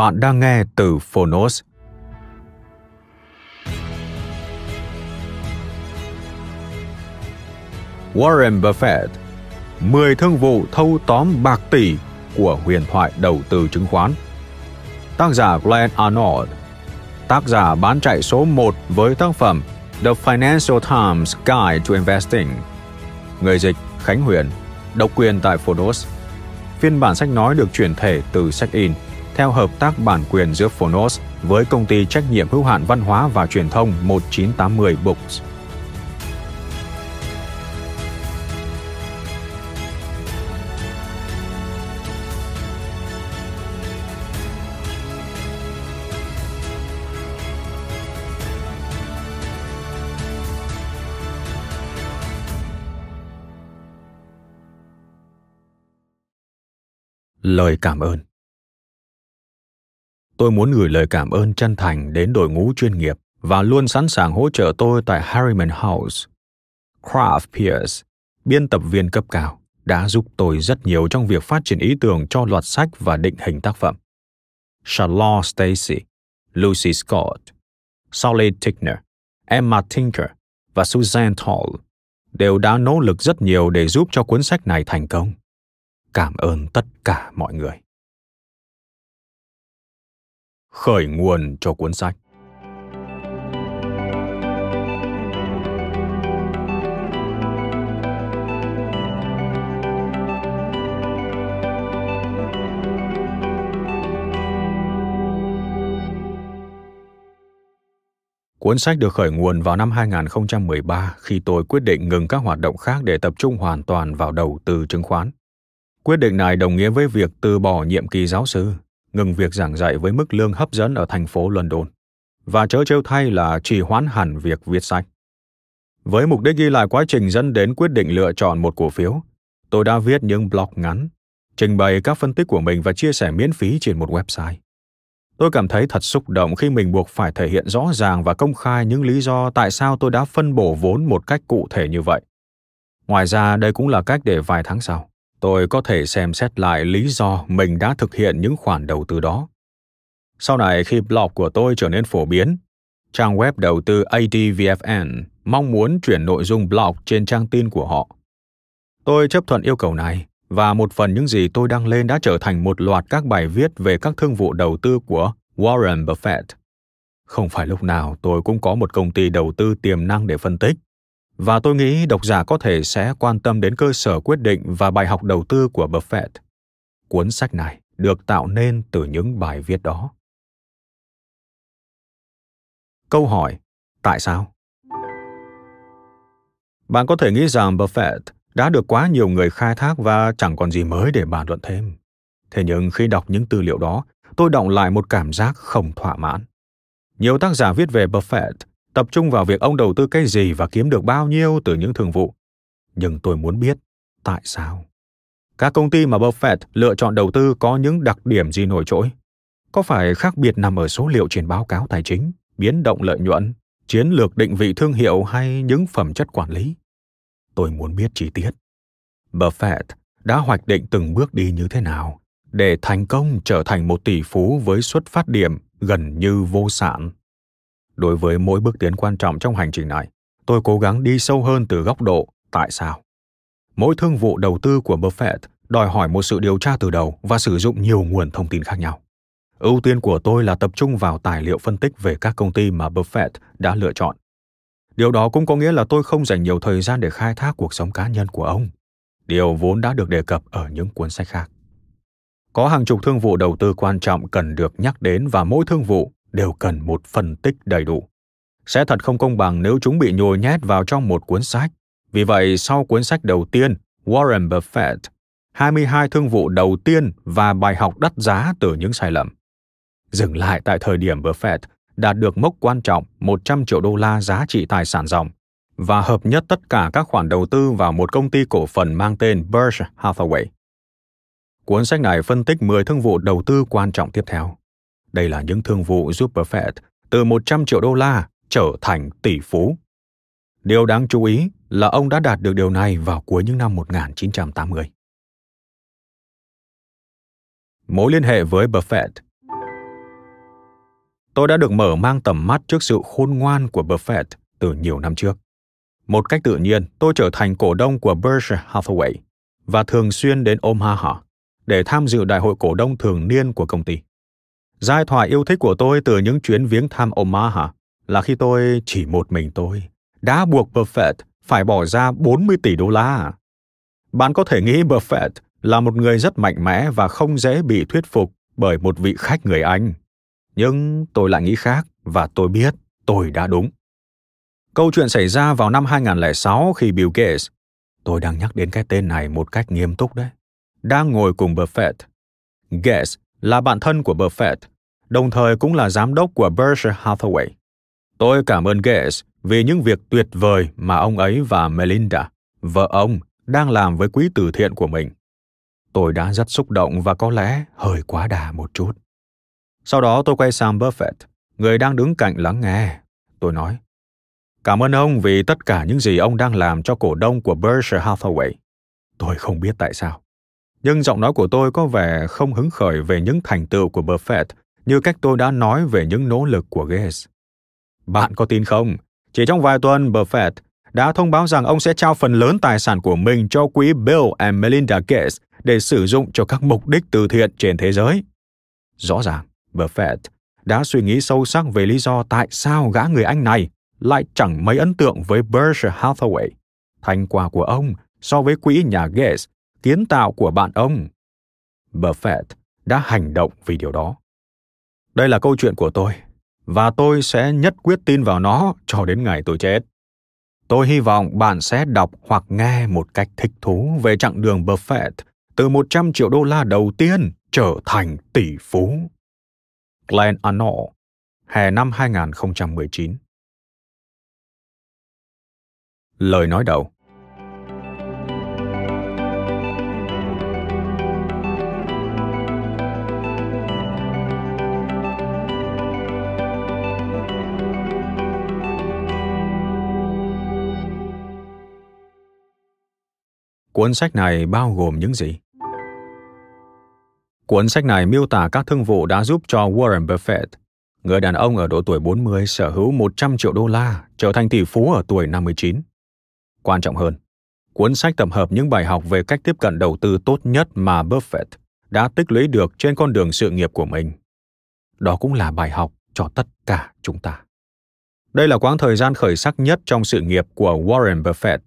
Bạn đang nghe từ Phonos. Warren Buffett 10 thương vụ thâu tóm bạc tỷ của huyền thoại đầu tư chứng khoán. Tác giả Glenn Arnold, Tác giả bán chạy số 1 với tác phẩm The Financial Times Guide to Investing. Người dịch Khánh Huyền, Độc quyền tại Phonos. Phiên bản sách nói được chuyển thể từ sách in theo hợp tác bản quyền giữa Phonos với công ty trách nhiệm hữu hạn văn hóa và truyền thông 1980 Books. Lời cảm ơn Tôi muốn gửi lời cảm ơn chân thành đến đội ngũ chuyên nghiệp và luôn sẵn sàng hỗ trợ tôi tại Harriman House. Kraft Pierce, biên tập viên cấp cao, đã giúp tôi rất nhiều trong việc phát triển ý tưởng cho loạt sách và định hình tác phẩm. Charlotte Stacy, Lucy Scott, Sally Tickner, Emma Tinker và Suzanne Toll đều đã nỗ lực rất nhiều để giúp cho cuốn sách này thành công. Cảm ơn tất cả mọi người khởi nguồn cho cuốn sách. Cuốn sách được khởi nguồn vào năm 2013 khi tôi quyết định ngừng các hoạt động khác để tập trung hoàn toàn vào đầu tư chứng khoán. Quyết định này đồng nghĩa với việc từ bỏ nhiệm kỳ giáo sư ngừng việc giảng dạy với mức lương hấp dẫn ở thành phố London và chớ trêu thay là trì hoãn hẳn việc viết sách. Với mục đích ghi lại quá trình dẫn đến quyết định lựa chọn một cổ phiếu, tôi đã viết những blog ngắn, trình bày các phân tích của mình và chia sẻ miễn phí trên một website. Tôi cảm thấy thật xúc động khi mình buộc phải thể hiện rõ ràng và công khai những lý do tại sao tôi đã phân bổ vốn một cách cụ thể như vậy. Ngoài ra, đây cũng là cách để vài tháng sau, tôi có thể xem xét lại lý do mình đã thực hiện những khoản đầu tư đó. Sau này khi blog của tôi trở nên phổ biến, trang web đầu tư ADVFN mong muốn chuyển nội dung blog trên trang tin của họ. Tôi chấp thuận yêu cầu này và một phần những gì tôi đăng lên đã trở thành một loạt các bài viết về các thương vụ đầu tư của Warren Buffett. Không phải lúc nào tôi cũng có một công ty đầu tư tiềm năng để phân tích, và tôi nghĩ độc giả có thể sẽ quan tâm đến cơ sở quyết định và bài học đầu tư của Buffett. Cuốn sách này được tạo nên từ những bài viết đó. Câu hỏi: Tại sao? Bạn có thể nghĩ rằng Buffett đã được quá nhiều người khai thác và chẳng còn gì mới để bàn luận thêm. Thế nhưng khi đọc những tư liệu đó, tôi động lại một cảm giác không thỏa mãn. Nhiều tác giả viết về Buffett tập trung vào việc ông đầu tư cái gì và kiếm được bao nhiêu từ những thương vụ. Nhưng tôi muốn biết tại sao. Các công ty mà Buffett lựa chọn đầu tư có những đặc điểm gì nổi trội? Có phải khác biệt nằm ở số liệu trên báo cáo tài chính, biến động lợi nhuận, chiến lược định vị thương hiệu hay những phẩm chất quản lý? Tôi muốn biết chi tiết. Buffett đã hoạch định từng bước đi như thế nào để thành công trở thành một tỷ phú với xuất phát điểm gần như vô sản. Đối với mỗi bước tiến quan trọng trong hành trình này, tôi cố gắng đi sâu hơn từ góc độ tại sao. Mỗi thương vụ đầu tư của Buffett đòi hỏi một sự điều tra từ đầu và sử dụng nhiều nguồn thông tin khác nhau. Ưu tiên của tôi là tập trung vào tài liệu phân tích về các công ty mà Buffett đã lựa chọn. Điều đó cũng có nghĩa là tôi không dành nhiều thời gian để khai thác cuộc sống cá nhân của ông. Điều vốn đã được đề cập ở những cuốn sách khác. Có hàng chục thương vụ đầu tư quan trọng cần được nhắc đến và mỗi thương vụ đều cần một phân tích đầy đủ. Sẽ thật không công bằng nếu chúng bị nhồi nhét vào trong một cuốn sách. Vì vậy, sau cuốn sách đầu tiên, Warren Buffett, 22 thương vụ đầu tiên và bài học đắt giá từ những sai lầm. Dừng lại tại thời điểm Buffett đạt được mốc quan trọng 100 triệu đô la giá trị tài sản dòng và hợp nhất tất cả các khoản đầu tư vào một công ty cổ phần mang tên Berkshire Hathaway. Cuốn sách này phân tích 10 thương vụ đầu tư quan trọng tiếp theo. Đây là những thương vụ giúp Buffett từ 100 triệu đô la trở thành tỷ phú. Điều đáng chú ý là ông đã đạt được điều này vào cuối những năm 1980. Mối liên hệ với Buffett Tôi đã được mở mang tầm mắt trước sự khôn ngoan của Buffett từ nhiều năm trước. Một cách tự nhiên, tôi trở thành cổ đông của Berkshire Hathaway và thường xuyên đến Omaha để tham dự đại hội cổ đông thường niên của công ty. Giai thoại yêu thích của tôi từ những chuyến viếng thăm Omaha là khi tôi chỉ một mình tôi đã buộc Buffett phải bỏ ra 40 tỷ đô la. Bạn có thể nghĩ Buffett là một người rất mạnh mẽ và không dễ bị thuyết phục bởi một vị khách người Anh. Nhưng tôi lại nghĩ khác và tôi biết tôi đã đúng. Câu chuyện xảy ra vào năm 2006 khi Bill Gates, tôi đang nhắc đến cái tên này một cách nghiêm túc đấy, đang ngồi cùng Buffett. Gates là bạn thân của Buffett, đồng thời cũng là giám đốc của Berkshire Hathaway. Tôi cảm ơn Gates vì những việc tuyệt vời mà ông ấy và Melinda, vợ ông, đang làm với quỹ từ thiện của mình. Tôi đã rất xúc động và có lẽ hơi quá đà một chút. Sau đó tôi quay sang Buffett, người đang đứng cạnh lắng nghe. Tôi nói, Cảm ơn ông vì tất cả những gì ông đang làm cho cổ đông của Berkshire Hathaway. Tôi không biết tại sao. Nhưng giọng nói của tôi có vẻ không hứng khởi về những thành tựu của Buffett như cách tôi đã nói về những nỗ lực của Gates. Bạn có tin không? Chỉ trong vài tuần, Buffett đã thông báo rằng ông sẽ trao phần lớn tài sản của mình cho quỹ Bill and Melinda Gates để sử dụng cho các mục đích từ thiện trên thế giới. Rõ ràng, Buffett đã suy nghĩ sâu sắc về lý do tại sao gã người Anh này lại chẳng mấy ấn tượng với Berkshire Hathaway, thành quả của ông so với quỹ nhà Gates, kiến tạo của bạn ông. Buffett đã hành động vì điều đó. Đây là câu chuyện của tôi, và tôi sẽ nhất quyết tin vào nó cho đến ngày tôi chết. Tôi hy vọng bạn sẽ đọc hoặc nghe một cách thích thú về chặng đường Buffett từ 100 triệu đô la đầu tiên trở thành tỷ phú. Glenn Arnold, hè năm 2019 Lời nói đầu Cuốn sách này bao gồm những gì? Cuốn sách này miêu tả các thương vụ đã giúp cho Warren Buffett, người đàn ông ở độ tuổi 40 sở hữu 100 triệu đô la, trở thành tỷ phú ở tuổi 59. Quan trọng hơn, cuốn sách tập hợp những bài học về cách tiếp cận đầu tư tốt nhất mà Buffett đã tích lũy được trên con đường sự nghiệp của mình. Đó cũng là bài học cho tất cả chúng ta. Đây là quãng thời gian khởi sắc nhất trong sự nghiệp của Warren Buffett.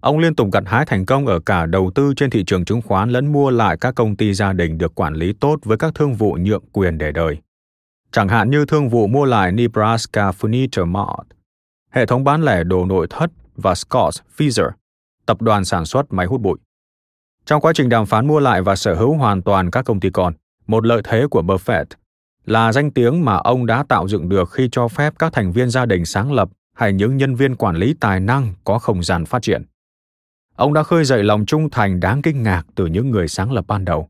Ông liên tục gặt hái thành công ở cả đầu tư trên thị trường chứng khoán lẫn mua lại các công ty gia đình được quản lý tốt với các thương vụ nhượng quyền để đời. Chẳng hạn như thương vụ mua lại Nebraska Furniture Mart, hệ thống bán lẻ đồ nội thất và Scott Fisher, tập đoàn sản xuất máy hút bụi. Trong quá trình đàm phán mua lại và sở hữu hoàn toàn các công ty con, một lợi thế của Buffett là danh tiếng mà ông đã tạo dựng được khi cho phép các thành viên gia đình sáng lập hay những nhân viên quản lý tài năng có không gian phát triển. Ông đã khơi dậy lòng trung thành đáng kinh ngạc từ những người sáng lập ban đầu,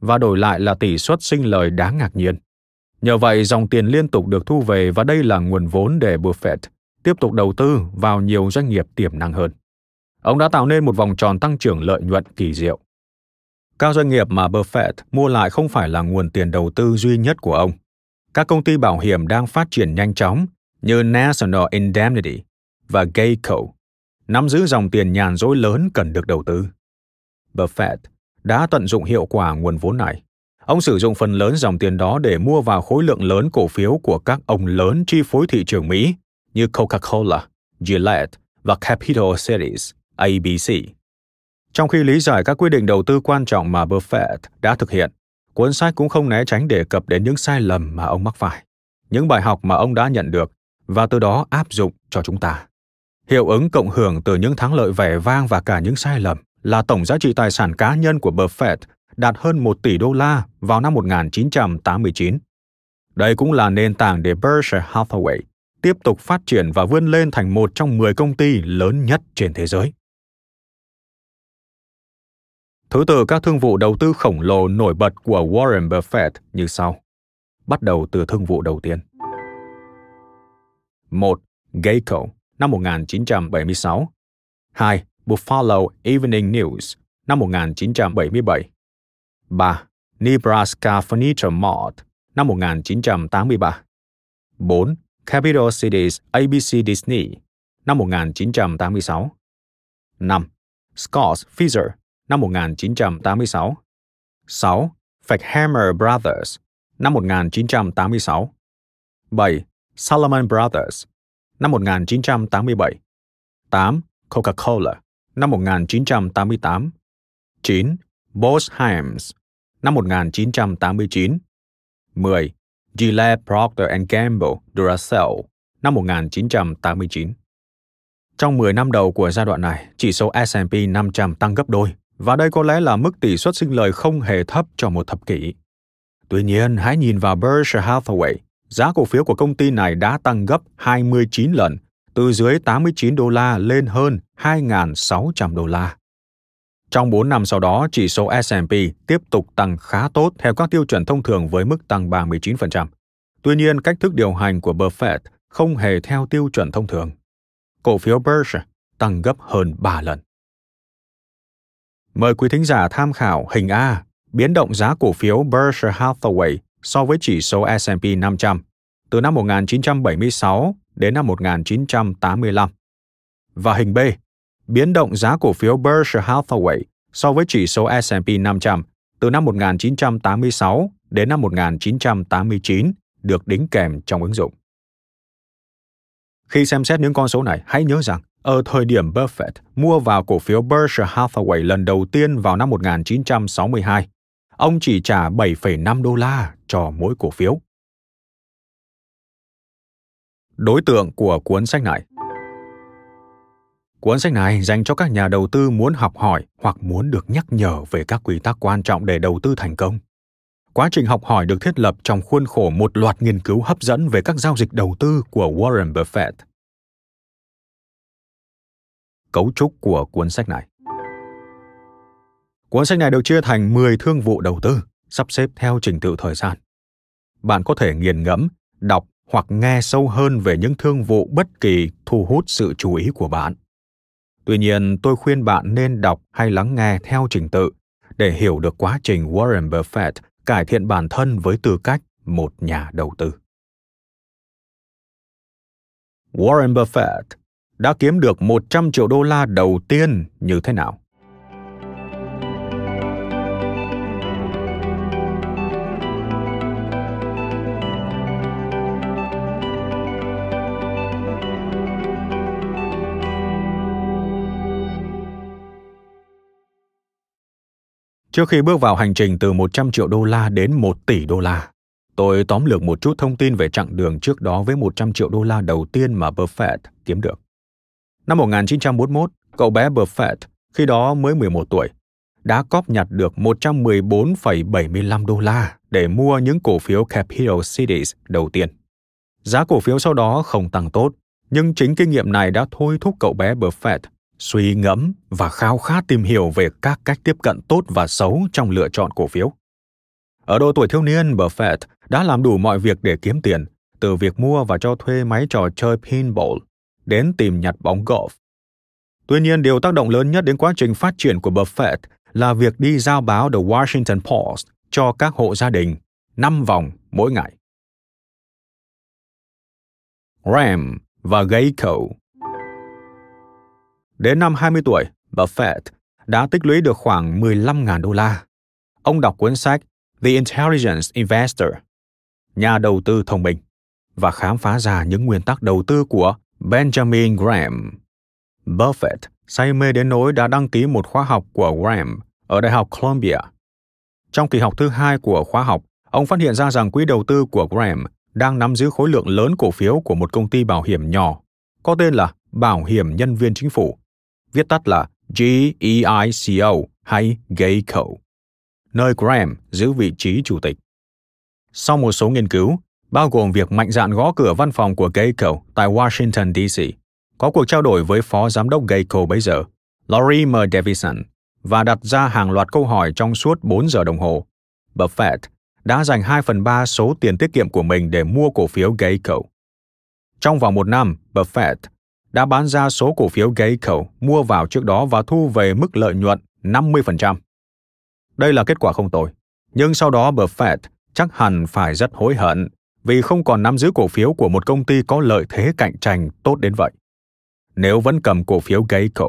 và đổi lại là tỷ suất sinh lời đáng ngạc nhiên. Nhờ vậy, dòng tiền liên tục được thu về và đây là nguồn vốn để Buffett tiếp tục đầu tư vào nhiều doanh nghiệp tiềm năng hơn. Ông đã tạo nên một vòng tròn tăng trưởng lợi nhuận kỳ diệu. Các doanh nghiệp mà Buffett mua lại không phải là nguồn tiền đầu tư duy nhất của ông. Các công ty bảo hiểm đang phát triển nhanh chóng như National Indemnity, và Geico nắm giữ dòng tiền nhàn rỗi lớn cần được đầu tư. Buffett đã tận dụng hiệu quả nguồn vốn này. Ông sử dụng phần lớn dòng tiền đó để mua vào khối lượng lớn cổ phiếu của các ông lớn chi phối thị trường Mỹ như Coca-Cola, Gillette và Capital Cities, ABC. Trong khi lý giải các quyết định đầu tư quan trọng mà Buffett đã thực hiện, cuốn sách cũng không né tránh đề cập đến những sai lầm mà ông mắc phải, những bài học mà ông đã nhận được và từ đó áp dụng cho chúng ta. Hiệu ứng cộng hưởng từ những thắng lợi vẻ vang và cả những sai lầm là tổng giá trị tài sản cá nhân của Buffett đạt hơn 1 tỷ đô la vào năm 1989. Đây cũng là nền tảng để Berkshire Hathaway tiếp tục phát triển và vươn lên thành một trong 10 công ty lớn nhất trên thế giới. Thứ tự, các thương vụ đầu tư khổng lồ nổi bật của Warren Buffett như sau. Bắt đầu từ thương vụ đầu tiên. 1. Geico năm 1976. 2. Buffalo Evening News, năm 1977. 3. Nebraska Furniture Mart, năm 1983. 4. Capital Cities ABC Disney, năm 1986. 5. Scott Fisher, năm 1986. 6. Fackhammer Brothers, năm 1986. 7. Solomon Brothers năm 1987. 8. Coca-Cola năm 1988. 9. Bose Himes năm 1989. 10. Gillette Procter Gamble Duracell năm 1989. Trong 10 năm đầu của giai đoạn này, chỉ số S&P 500 tăng gấp đôi, và đây có lẽ là mức tỷ suất sinh lời không hề thấp cho một thập kỷ. Tuy nhiên, hãy nhìn vào Berkshire Hathaway, giá cổ phiếu của công ty này đã tăng gấp 29 lần, từ dưới 89 đô la lên hơn 2.600 đô la. Trong 4 năm sau đó, chỉ số S&P tiếp tục tăng khá tốt theo các tiêu chuẩn thông thường với mức tăng 39%. Tuy nhiên, cách thức điều hành của Buffett không hề theo tiêu chuẩn thông thường. Cổ phiếu Berkshire tăng gấp hơn 3 lần. Mời quý thính giả tham khảo hình A, biến động giá cổ phiếu Berkshire Hathaway so với chỉ số S&P 500 từ năm 1976 đến năm 1985. Và hình B, biến động giá cổ phiếu Berkshire Hathaway so với chỉ số S&P 500 từ năm 1986 đến năm 1989 được đính kèm trong ứng dụng. Khi xem xét những con số này, hãy nhớ rằng ở thời điểm Buffett mua vào cổ phiếu Berkshire Hathaway lần đầu tiên vào năm 1962, ông chỉ trả 7,5 đô la cho mỗi cổ phiếu. Đối tượng của cuốn sách này Cuốn sách này dành cho các nhà đầu tư muốn học hỏi hoặc muốn được nhắc nhở về các quy tắc quan trọng để đầu tư thành công. Quá trình học hỏi được thiết lập trong khuôn khổ một loạt nghiên cứu hấp dẫn về các giao dịch đầu tư của Warren Buffett. Cấu trúc của cuốn sách này Cuốn sách này được chia thành 10 thương vụ đầu tư, sắp xếp theo trình tự thời gian. Bạn có thể nghiền ngẫm, đọc hoặc nghe sâu hơn về những thương vụ bất kỳ thu hút sự chú ý của bạn. Tuy nhiên, tôi khuyên bạn nên đọc hay lắng nghe theo trình tự để hiểu được quá trình Warren Buffett cải thiện bản thân với tư cách một nhà đầu tư. Warren Buffett đã kiếm được 100 triệu đô la đầu tiên như thế nào? Trước khi bước vào hành trình từ 100 triệu đô la đến 1 tỷ đô la, tôi tóm lược một chút thông tin về chặng đường trước đó với 100 triệu đô la đầu tiên mà Buffett kiếm được. Năm 1941, cậu bé Buffett, khi đó mới 11 tuổi, đã cóp nhặt được 114,75 đô la để mua những cổ phiếu Capital Cities đầu tiên. Giá cổ phiếu sau đó không tăng tốt, nhưng chính kinh nghiệm này đã thôi thúc cậu bé Buffett suy ngẫm và khao khát tìm hiểu về các cách tiếp cận tốt và xấu trong lựa chọn cổ phiếu. Ở độ tuổi thiếu niên, Buffett đã làm đủ mọi việc để kiếm tiền, từ việc mua và cho thuê máy trò chơi pinball đến tìm nhặt bóng golf. Tuy nhiên, điều tác động lớn nhất đến quá trình phát triển của Buffett là việc đi giao báo The Washington Post cho các hộ gia đình 5 vòng mỗi ngày. Ram và Geico Đến năm 20 tuổi, Buffett đã tích lũy được khoảng 15.000 đô la. Ông đọc cuốn sách The Intelligence Investor, nhà đầu tư thông minh, và khám phá ra những nguyên tắc đầu tư của Benjamin Graham. Buffett say mê đến nỗi đã đăng ký một khóa học của Graham ở Đại học Columbia. Trong kỳ học thứ hai của khóa học, ông phát hiện ra rằng quỹ đầu tư của Graham đang nắm giữ khối lượng lớn cổ phiếu của một công ty bảo hiểm nhỏ có tên là Bảo hiểm Nhân viên Chính phủ, viết tắt là GEICO hay GEICO, nơi Graham giữ vị trí chủ tịch. Sau một số nghiên cứu, bao gồm việc mạnh dạn gõ cửa văn phòng của GEICO tại Washington, D.C., có cuộc trao đổi với phó giám đốc GEICO bấy giờ, Laurie M. Davison, và đặt ra hàng loạt câu hỏi trong suốt 4 giờ đồng hồ. Buffett đã dành 2 phần 3 số tiền tiết kiệm của mình để mua cổ phiếu Geico. Trong vòng một năm, Buffett đã bán ra số cổ phiếu Geico mua vào trước đó và thu về mức lợi nhuận 50%. Đây là kết quả không tồi, nhưng sau đó Buffett chắc hẳn phải rất hối hận vì không còn nắm giữ cổ phiếu của một công ty có lợi thế cạnh tranh tốt đến vậy. Nếu vẫn cầm cổ phiếu Geico,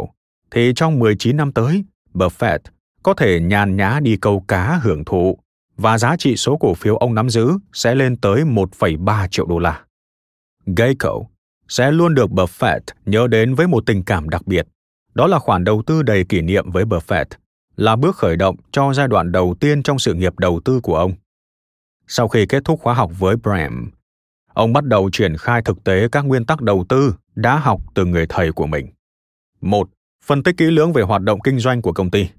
thì trong 19 năm tới, Buffett có thể nhàn nhã đi câu cá hưởng thụ và giá trị số cổ phiếu ông nắm giữ sẽ lên tới 1,3 triệu đô la. Geico sẽ luôn được Buffett nhớ đến với một tình cảm đặc biệt. Đó là khoản đầu tư đầy kỷ niệm với Buffett, là bước khởi động cho giai đoạn đầu tiên trong sự nghiệp đầu tư của ông. Sau khi kết thúc khóa học với Bram, ông bắt đầu triển khai thực tế các nguyên tắc đầu tư đã học từ người thầy của mình. Một, phân tích kỹ lưỡng về hoạt động kinh doanh của công ty.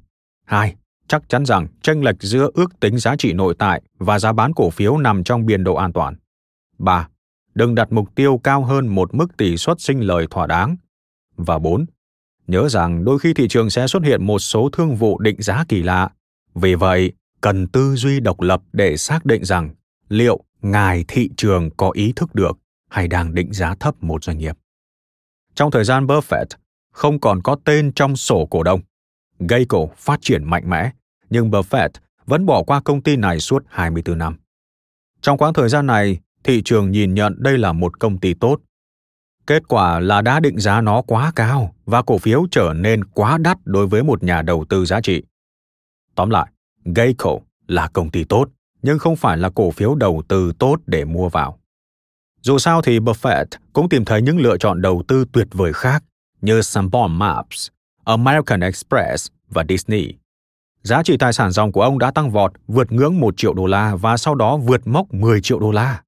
Hai, chắc chắn rằng chênh lệch giữa ước tính giá trị nội tại và giá bán cổ phiếu nằm trong biên độ an toàn. 3. Đừng đặt mục tiêu cao hơn một mức tỷ suất sinh lời thỏa đáng. Và 4. Nhớ rằng đôi khi thị trường sẽ xuất hiện một số thương vụ định giá kỳ lạ. Vì vậy, cần tư duy độc lập để xác định rằng liệu ngài thị trường có ý thức được hay đang định giá thấp một doanh nghiệp. Trong thời gian Buffett không còn có tên trong sổ cổ đông, Geico phát triển mạnh mẽ, nhưng Buffett vẫn bỏ qua công ty này suốt 24 năm. Trong quãng thời gian này, thị trường nhìn nhận đây là một công ty tốt. Kết quả là đã định giá nó quá cao và cổ phiếu trở nên quá đắt đối với một nhà đầu tư giá trị. Tóm lại, Geico là công ty tốt, nhưng không phải là cổ phiếu đầu tư tốt để mua vào. Dù sao thì Buffett cũng tìm thấy những lựa chọn đầu tư tuyệt vời khác như Sanborn Maps, American Express và Disney. Giá trị tài sản dòng của ông đã tăng vọt, vượt ngưỡng 1 triệu đô la và sau đó vượt mốc 10 triệu đô la.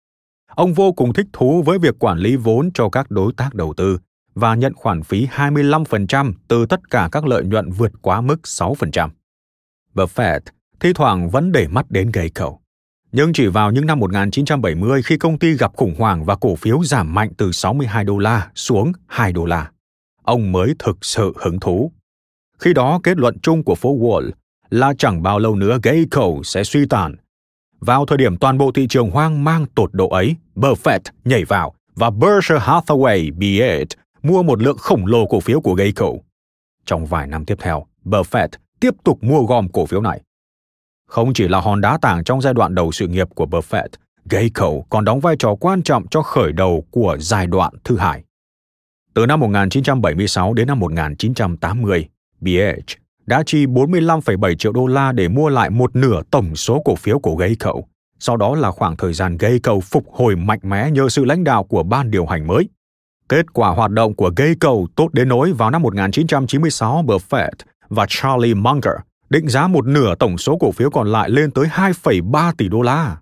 Ông vô cùng thích thú với việc quản lý vốn cho các đối tác đầu tư và nhận khoản phí 25% từ tất cả các lợi nhuận vượt quá mức 6%. Buffett thi thoảng vẫn để mắt đến Geico. Nhưng chỉ vào những năm 1970 khi công ty gặp khủng hoảng và cổ phiếu giảm mạnh từ 62 đô la xuống 2 đô la, ông mới thực sự hứng thú. Khi đó kết luận chung của phố Wall là chẳng bao lâu nữa Geico sẽ suy tàn. Vào thời điểm toàn bộ thị trường hoang mang tột độ ấy, Buffett nhảy vào và Berkshire Hathaway BA mua một lượng khổng lồ cổ phiếu của Geico. Trong vài năm tiếp theo, Buffett tiếp tục mua gom cổ phiếu này. Không chỉ là hòn đá tảng trong giai đoạn đầu sự nghiệp của Buffett, Geico còn đóng vai trò quan trọng cho khởi đầu của giai đoạn thứ hai. Từ năm 1976 đến năm 1980, BH đã chi 45,7 triệu đô la để mua lại một nửa tổng số cổ phiếu của Geico. Sau đó là khoảng thời gian Geico phục hồi mạnh mẽ nhờ sự lãnh đạo của ban điều hành mới. Kết quả hoạt động của Geico tốt đến nỗi vào năm 1996 Buffett và Charlie Munger định giá một nửa tổng số cổ phiếu còn lại lên tới 2,3 tỷ đô la.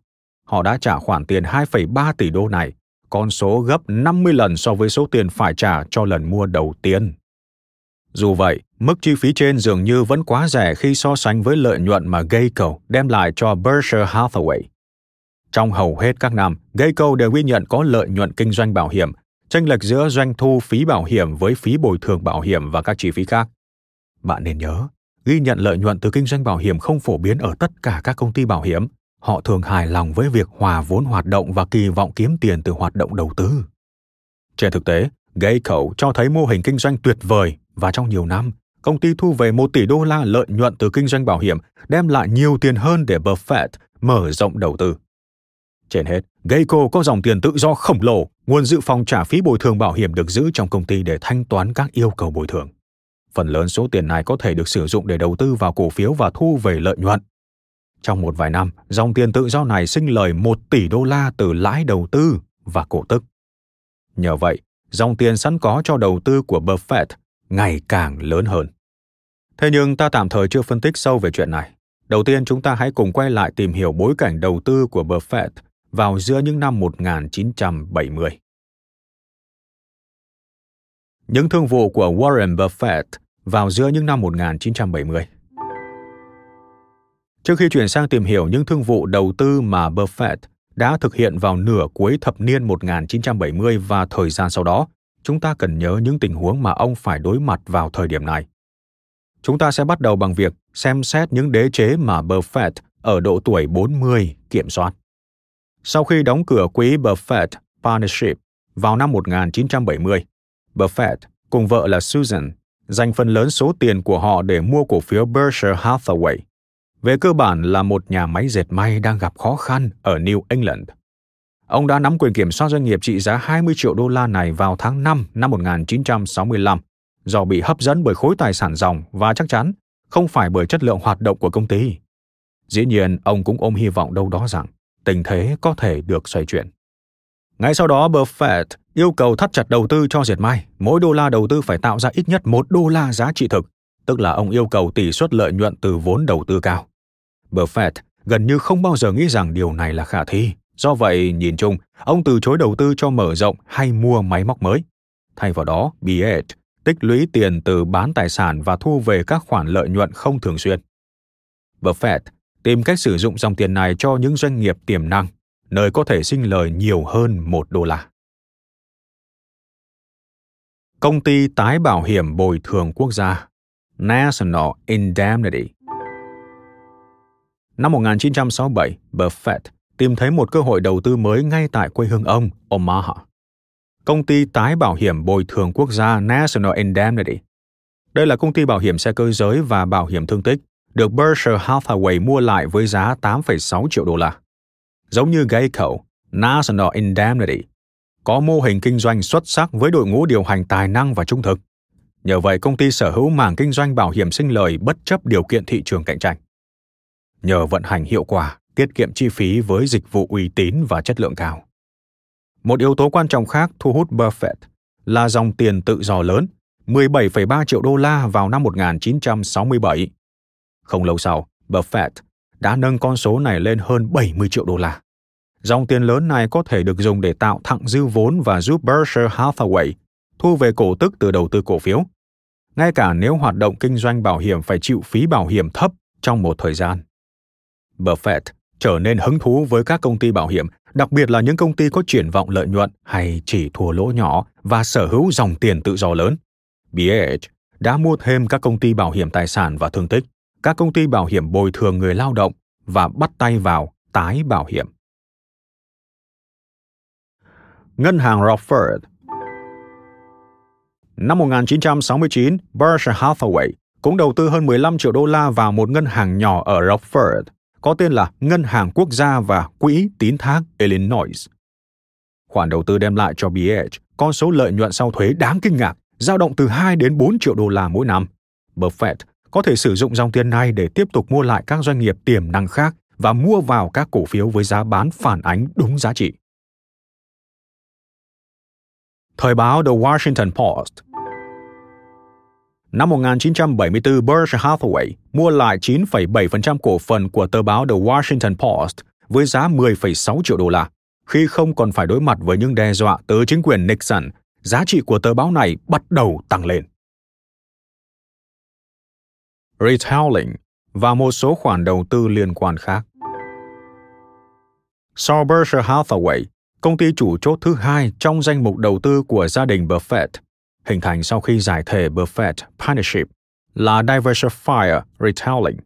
Họ đã trả khoản tiền 2,3 tỷ đô này con số gấp 50 lần so với số tiền phải trả cho lần mua đầu tiên. Dù vậy, mức chi phí trên dường như vẫn quá rẻ khi so sánh với lợi nhuận mà Geico đem lại cho Berkshire Hathaway. Trong hầu hết các năm, Geico đều ghi nhận có lợi nhuận kinh doanh bảo hiểm, tranh lệch giữa doanh thu phí bảo hiểm với phí bồi thường bảo hiểm và các chi phí khác. Bạn nên nhớ, ghi nhận lợi nhuận từ kinh doanh bảo hiểm không phổ biến ở tất cả các công ty bảo hiểm họ thường hài lòng với việc hòa vốn hoạt động và kỳ vọng kiếm tiền từ hoạt động đầu tư. Trên thực tế, Geico cho thấy mô hình kinh doanh tuyệt vời và trong nhiều năm, công ty thu về 1 tỷ đô la lợi nhuận từ kinh doanh bảo hiểm, đem lại nhiều tiền hơn để Buffett mở rộng đầu tư. Trên hết, Geico có dòng tiền tự do khổng lồ, nguồn dự phòng trả phí bồi thường bảo hiểm được giữ trong công ty để thanh toán các yêu cầu bồi thường. Phần lớn số tiền này có thể được sử dụng để đầu tư vào cổ phiếu và thu về lợi nhuận. Trong một vài năm, dòng tiền tự do này sinh lời 1 tỷ đô la từ lãi đầu tư và cổ tức. Nhờ vậy, dòng tiền sẵn có cho đầu tư của Buffett ngày càng lớn hơn. Thế nhưng ta tạm thời chưa phân tích sâu về chuyện này. Đầu tiên chúng ta hãy cùng quay lại tìm hiểu bối cảnh đầu tư của Buffett vào giữa những năm 1970. Những thương vụ của Warren Buffett vào giữa những năm 1970. Trước khi chuyển sang tìm hiểu những thương vụ đầu tư mà Buffett đã thực hiện vào nửa cuối thập niên 1970 và thời gian sau đó, chúng ta cần nhớ những tình huống mà ông phải đối mặt vào thời điểm này. Chúng ta sẽ bắt đầu bằng việc xem xét những đế chế mà Buffett ở độ tuổi 40 kiểm soát. Sau khi đóng cửa quỹ Buffett Partnership vào năm 1970, Buffett cùng vợ là Susan dành phần lớn số tiền của họ để mua cổ phiếu Berkshire Hathaway. Về cơ bản là một nhà máy dệt may đang gặp khó khăn ở New England. Ông đã nắm quyền kiểm soát doanh nghiệp trị giá 20 triệu đô la này vào tháng 5 năm 1965 do bị hấp dẫn bởi khối tài sản dòng và chắc chắn không phải bởi chất lượng hoạt động của công ty. Dĩ nhiên, ông cũng ôm hy vọng đâu đó rằng tình thế có thể được xoay chuyển. Ngay sau đó, Buffett yêu cầu thắt chặt đầu tư cho Diệt may. Mỗi đô la đầu tư phải tạo ra ít nhất một đô la giá trị thực, tức là ông yêu cầu tỷ suất lợi nhuận từ vốn đầu tư cao. Buffett gần như không bao giờ nghĩ rằng điều này là khả thi. Do vậy, nhìn chung, ông từ chối đầu tư cho mở rộng hay mua máy móc mới. Thay vào đó, BH tích lũy tiền từ bán tài sản và thu về các khoản lợi nhuận không thường xuyên. Buffett tìm cách sử dụng dòng tiền này cho những doanh nghiệp tiềm năng, nơi có thể sinh lời nhiều hơn một đô la. Công ty tái bảo hiểm bồi thường quốc gia National Indemnity Năm 1967, Buffett tìm thấy một cơ hội đầu tư mới ngay tại quê hương ông, Omaha. Công ty tái bảo hiểm bồi thường quốc gia National Indemnity. Đây là công ty bảo hiểm xe cơ giới và bảo hiểm thương tích, được Berkshire Hathaway mua lại với giá 8,6 triệu đô la. Giống như Geico, National Indemnity có mô hình kinh doanh xuất sắc với đội ngũ điều hành tài năng và trung thực. Nhờ vậy, công ty sở hữu mảng kinh doanh bảo hiểm sinh lời bất chấp điều kiện thị trường cạnh tranh. Nhờ vận hành hiệu quả, tiết kiệm chi phí với dịch vụ uy tín và chất lượng cao. Một yếu tố quan trọng khác thu hút Buffett là dòng tiền tự do lớn, 17,3 triệu đô la vào năm 1967. Không lâu sau, Buffett đã nâng con số này lên hơn 70 triệu đô la. Dòng tiền lớn này có thể được dùng để tạo thặng dư vốn và giúp Berkshire Hathaway thu về cổ tức từ đầu tư cổ phiếu, ngay cả nếu hoạt động kinh doanh bảo hiểm phải chịu phí bảo hiểm thấp trong một thời gian. Buffett trở nên hứng thú với các công ty bảo hiểm, đặc biệt là những công ty có triển vọng lợi nhuận hay chỉ thua lỗ nhỏ và sở hữu dòng tiền tự do lớn. BH đã mua thêm các công ty bảo hiểm tài sản và thương tích, các công ty bảo hiểm bồi thường người lao động và bắt tay vào tái bảo hiểm. Ngân hàng Rockford Năm 1969, Berkshire Hathaway cũng đầu tư hơn 15 triệu đô la vào một ngân hàng nhỏ ở Rockford, có tên là Ngân hàng Quốc gia và Quỹ tín thác Illinois. Khoản đầu tư đem lại cho BH con số lợi nhuận sau thuế đáng kinh ngạc, dao động từ 2 đến 4 triệu đô la mỗi năm. Buffett có thể sử dụng dòng tiền này để tiếp tục mua lại các doanh nghiệp tiềm năng khác và mua vào các cổ phiếu với giá bán phản ánh đúng giá trị. Thời báo The Washington Post Năm 1974, Berkshire Hathaway mua lại 9,7% cổ phần của tờ báo The Washington Post với giá 10,6 triệu đô la. Khi không còn phải đối mặt với những đe dọa từ chính quyền Nixon, giá trị của tờ báo này bắt đầu tăng lên. Retailing và một số khoản đầu tư liên quan khác. Sau Berkshire Hathaway, công ty chủ chốt thứ hai trong danh mục đầu tư của gia đình Buffett, hình thành sau khi giải thể Buffett Partnership là Diversifier Retailing.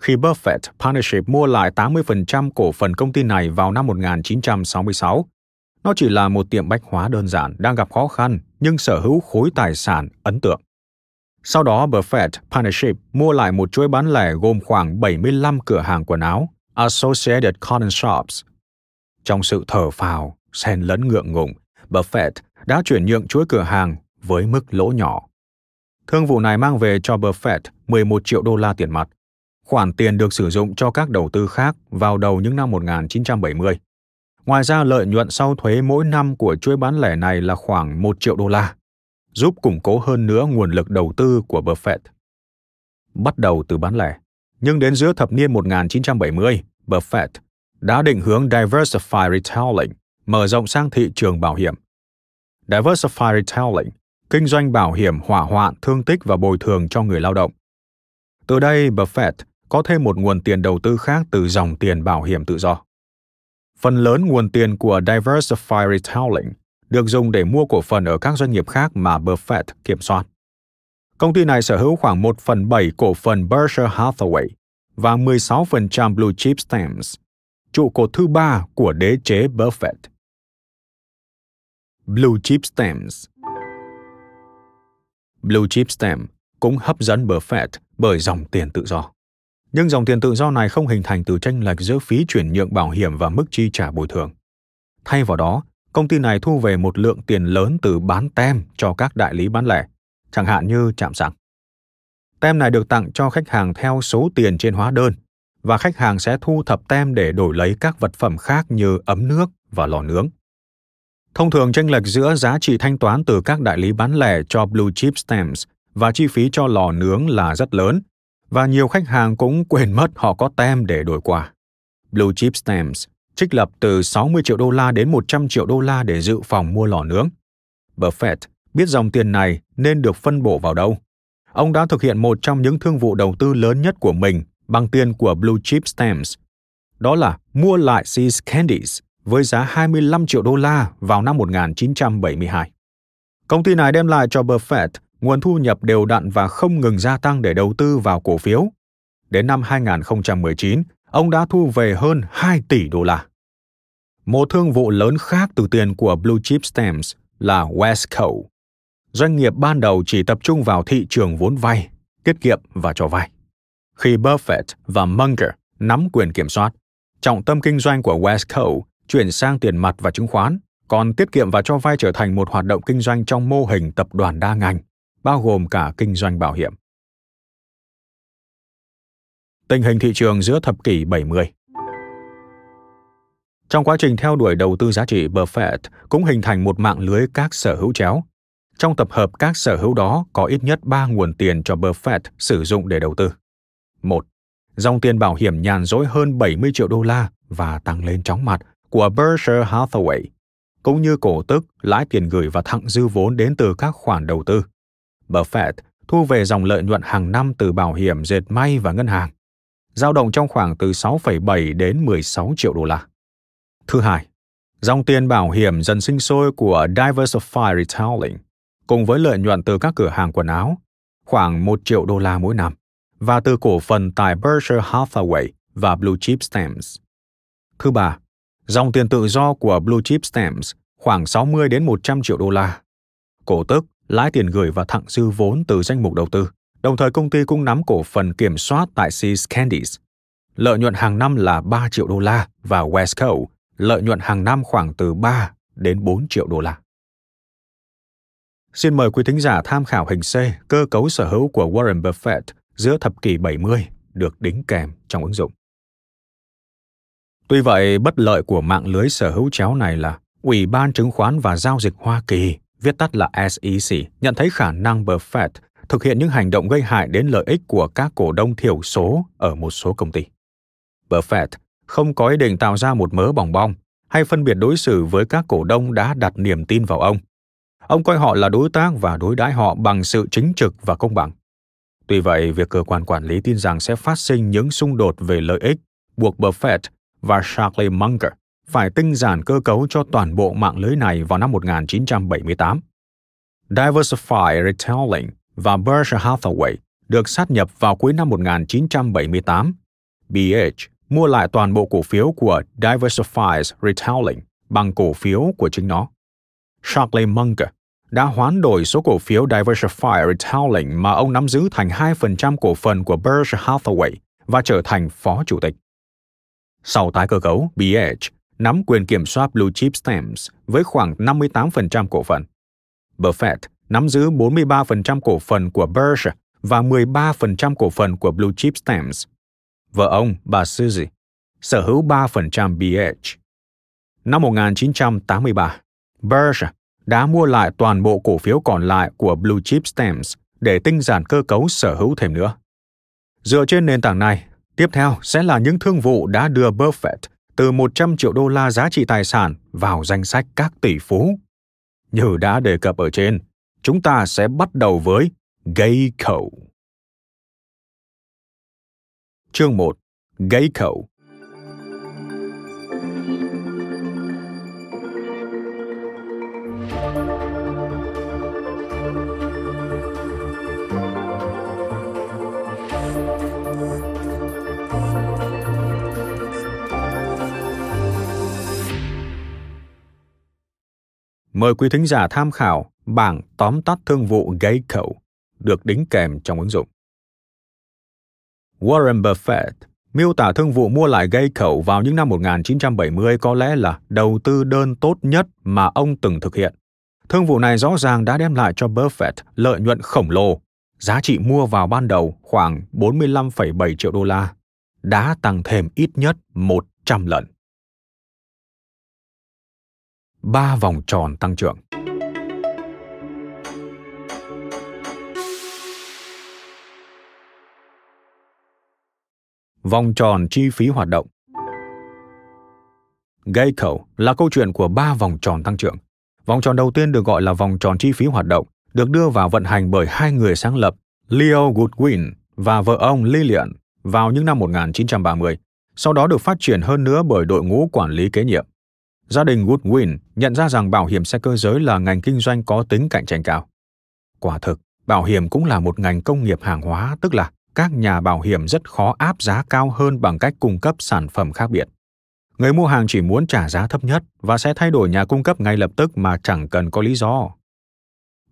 Khi Buffett Partnership mua lại 80% cổ phần công ty này vào năm 1966, nó chỉ là một tiệm bách hóa đơn giản đang gặp khó khăn nhưng sở hữu khối tài sản ấn tượng. Sau đó, Buffett Partnership mua lại một chuỗi bán lẻ gồm khoảng 75 cửa hàng quần áo, Associated Cotton Shops. Trong sự thở phào, xen lẫn ngượng ngùng, Buffett đã chuyển nhượng chuỗi cửa hàng với mức lỗ nhỏ. Thương vụ này mang về cho Buffett 11 triệu đô la tiền mặt. Khoản tiền được sử dụng cho các đầu tư khác vào đầu những năm 1970. Ngoài ra, lợi nhuận sau thuế mỗi năm của chuỗi bán lẻ này là khoảng 1 triệu đô la, giúp củng cố hơn nữa nguồn lực đầu tư của Buffett. Bắt đầu từ bán lẻ, nhưng đến giữa thập niên 1970, Buffett đã định hướng Diversified Retailing, mở rộng sang thị trường bảo hiểm. Diversified Retailing, kinh doanh bảo hiểm hỏa hoạn, thương tích và bồi thường cho người lao động. Từ đây, Buffett có thêm một nguồn tiền đầu tư khác từ dòng tiền bảo hiểm tự do. Phần lớn nguồn tiền của Diversified Retailing được dùng để mua cổ phần ở các doanh nghiệp khác mà Buffett kiểm soát. Công ty này sở hữu khoảng 1 phần 7 cổ phần Berkshire Hathaway và 16% Blue Chip Stamps, trụ cột thứ ba của đế chế Buffett. Blue Chip Stamps Blue Chip Stamp cũng hấp dẫn Buffett bởi dòng tiền tự do. Nhưng dòng tiền tự do này không hình thành từ tranh lệch giữa phí chuyển nhượng bảo hiểm và mức chi trả bồi thường. Thay vào đó, công ty này thu về một lượng tiền lớn từ bán tem cho các đại lý bán lẻ, chẳng hạn như chạm sạc. Tem này được tặng cho khách hàng theo số tiền trên hóa đơn và khách hàng sẽ thu thập tem để đổi lấy các vật phẩm khác như ấm nước và lò nướng. Thông thường tranh lệch giữa giá trị thanh toán từ các đại lý bán lẻ cho Blue Chip Stamps và chi phí cho lò nướng là rất lớn, và nhiều khách hàng cũng quên mất họ có tem để đổi quà. Blue Chip Stamps trích lập từ 60 triệu đô la đến 100 triệu đô la để dự phòng mua lò nướng. Buffett biết dòng tiền này nên được phân bổ vào đâu. Ông đã thực hiện một trong những thương vụ đầu tư lớn nhất của mình bằng tiền của Blue Chip Stamps. Đó là mua lại See's Candies với giá 25 triệu đô la vào năm 1972. Công ty này đem lại cho Buffett nguồn thu nhập đều đặn và không ngừng gia tăng để đầu tư vào cổ phiếu. Đến năm 2019, ông đã thu về hơn 2 tỷ đô la. Một thương vụ lớn khác từ tiền của Blue Chip Stamps là Westco. Doanh nghiệp ban đầu chỉ tập trung vào thị trường vốn vay, tiết kiệm và cho vay. Khi Buffett và Munger nắm quyền kiểm soát, trọng tâm kinh doanh của Westco chuyển sang tiền mặt và chứng khoán, còn tiết kiệm và cho vay trở thành một hoạt động kinh doanh trong mô hình tập đoàn đa ngành, bao gồm cả kinh doanh bảo hiểm. Tình hình thị trường giữa thập kỷ 70 Trong quá trình theo đuổi đầu tư giá trị, Buffett cũng hình thành một mạng lưới các sở hữu chéo. Trong tập hợp các sở hữu đó có ít nhất 3 nguồn tiền cho Buffett sử dụng để đầu tư. 1. Dòng tiền bảo hiểm nhàn rỗi hơn 70 triệu đô la và tăng lên chóng mặt của Berkshire Hathaway, cũng như cổ tức, lãi tiền gửi và thặng dư vốn đến từ các khoản đầu tư. Buffett thu về dòng lợi nhuận hàng năm từ bảo hiểm dệt may và ngân hàng, dao động trong khoảng từ 6,7 đến 16 triệu đô la. Thứ hai, dòng tiền bảo hiểm dần sinh sôi của Diversified Retailing cùng với lợi nhuận từ các cửa hàng quần áo, khoảng 1 triệu đô la mỗi năm, và từ cổ phần tại Berkshire Hathaway và Blue Chip Stamps. Thứ ba, dòng tiền tự do của Blue Chip Stamps khoảng 60 đến 100 triệu đô la. Cổ tức, lãi tiền gửi và thặng dư vốn từ danh mục đầu tư. Đồng thời công ty cũng nắm cổ phần kiểm soát tại Seas Candies. Lợi nhuận hàng năm là 3 triệu đô la và Westco lợi nhuận hàng năm khoảng từ 3 đến 4 triệu đô la. Xin mời quý thính giả tham khảo hình C, cơ cấu sở hữu của Warren Buffett giữa thập kỷ 70 được đính kèm trong ứng dụng. Tuy vậy, bất lợi của mạng lưới sở hữu chéo này là Ủy ban Chứng khoán và Giao dịch Hoa Kỳ viết tắt là SEC, nhận thấy khả năng Buffett thực hiện những hành động gây hại đến lợi ích của các cổ đông thiểu số ở một số công ty. Buffett không có ý định tạo ra một mớ bòng bong hay phân biệt đối xử với các cổ đông đã đặt niềm tin vào ông. Ông coi họ là đối tác và đối đãi họ bằng sự chính trực và công bằng. Tuy vậy, việc cơ quan quản lý tin rằng sẽ phát sinh những xung đột về lợi ích buộc Buffett và Charlie Munger phải tinh giản cơ cấu cho toàn bộ mạng lưới này vào năm 1978. Diversify Retailing và Berkshire Hathaway được sát nhập vào cuối năm 1978. BH mua lại toàn bộ cổ phiếu của Diversified Retailing bằng cổ phiếu của chính nó. Charlie Munger đã hoán đổi số cổ phiếu Diversified Retailing mà ông nắm giữ thành 2% cổ phần của Berkshire Hathaway và trở thành phó chủ tịch. Sau tái cơ cấu, BH nắm quyền kiểm soát Blue Chip Stamps với khoảng 58% cổ phần. Buffett nắm giữ 43% cổ phần của Berkshire và 13% cổ phần của Blue Chip Stamps. Vợ ông, bà Suzy, sở hữu 3% BH. Năm 1983, Berkshire đã mua lại toàn bộ cổ phiếu còn lại của Blue Chip Stamps để tinh giản cơ cấu sở hữu thêm nữa. Dựa trên nền tảng này, tiếp theo sẽ là những thương vụ đã đưa Buffett từ 100 triệu đô la giá trị tài sản vào danh sách các tỷ phú. Như đã đề cập ở trên, chúng ta sẽ bắt đầu với Geico. Chương 1. Geico Mời quý thính giả tham khảo bảng tóm tắt thương vụ Geico được đính kèm trong ứng dụng. Warren Buffett miêu tả thương vụ mua lại Geico vào những năm 1970 có lẽ là đầu tư đơn tốt nhất mà ông từng thực hiện. Thương vụ này rõ ràng đã đem lại cho Buffett lợi nhuận khổng lồ, giá trị mua vào ban đầu khoảng 45,7 triệu đô la, đã tăng thêm ít nhất 100 lần ba vòng tròn tăng trưởng. Vòng tròn chi phí hoạt động Geico là câu chuyện của ba vòng tròn tăng trưởng. Vòng tròn đầu tiên được gọi là vòng tròn chi phí hoạt động, được đưa vào vận hành bởi hai người sáng lập, Leo Goodwin và vợ ông Lillian vào những năm 1930, sau đó được phát triển hơn nữa bởi đội ngũ quản lý kế nhiệm. Gia đình Goodwin nhận ra rằng bảo hiểm xe cơ giới là ngành kinh doanh có tính cạnh tranh cao. Quả thực, bảo hiểm cũng là một ngành công nghiệp hàng hóa, tức là các nhà bảo hiểm rất khó áp giá cao hơn bằng cách cung cấp sản phẩm khác biệt. Người mua hàng chỉ muốn trả giá thấp nhất và sẽ thay đổi nhà cung cấp ngay lập tức mà chẳng cần có lý do.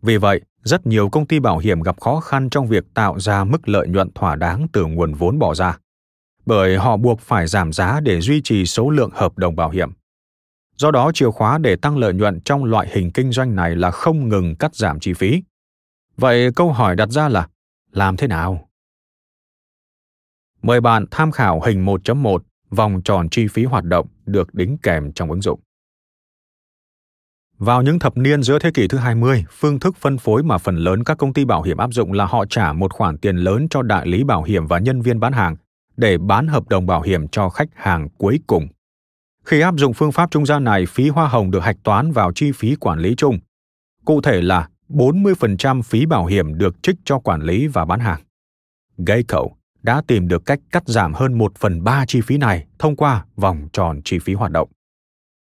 Vì vậy, rất nhiều công ty bảo hiểm gặp khó khăn trong việc tạo ra mức lợi nhuận thỏa đáng từ nguồn vốn bỏ ra, bởi họ buộc phải giảm giá để duy trì số lượng hợp đồng bảo hiểm. Do đó, chìa khóa để tăng lợi nhuận trong loại hình kinh doanh này là không ngừng cắt giảm chi phí. Vậy câu hỏi đặt ra là làm thế nào? Mời bạn tham khảo hình 1.1 vòng tròn chi phí hoạt động được đính kèm trong ứng dụng. Vào những thập niên giữa thế kỷ thứ 20, phương thức phân phối mà phần lớn các công ty bảo hiểm áp dụng là họ trả một khoản tiền lớn cho đại lý bảo hiểm và nhân viên bán hàng để bán hợp đồng bảo hiểm cho khách hàng cuối cùng. Khi áp dụng phương pháp trung gian này, phí hoa hồng được hạch toán vào chi phí quản lý chung. Cụ thể là 40% phí bảo hiểm được trích cho quản lý và bán hàng. Geico đã tìm được cách cắt giảm hơn 1 phần 3 chi phí này thông qua vòng tròn chi phí hoạt động.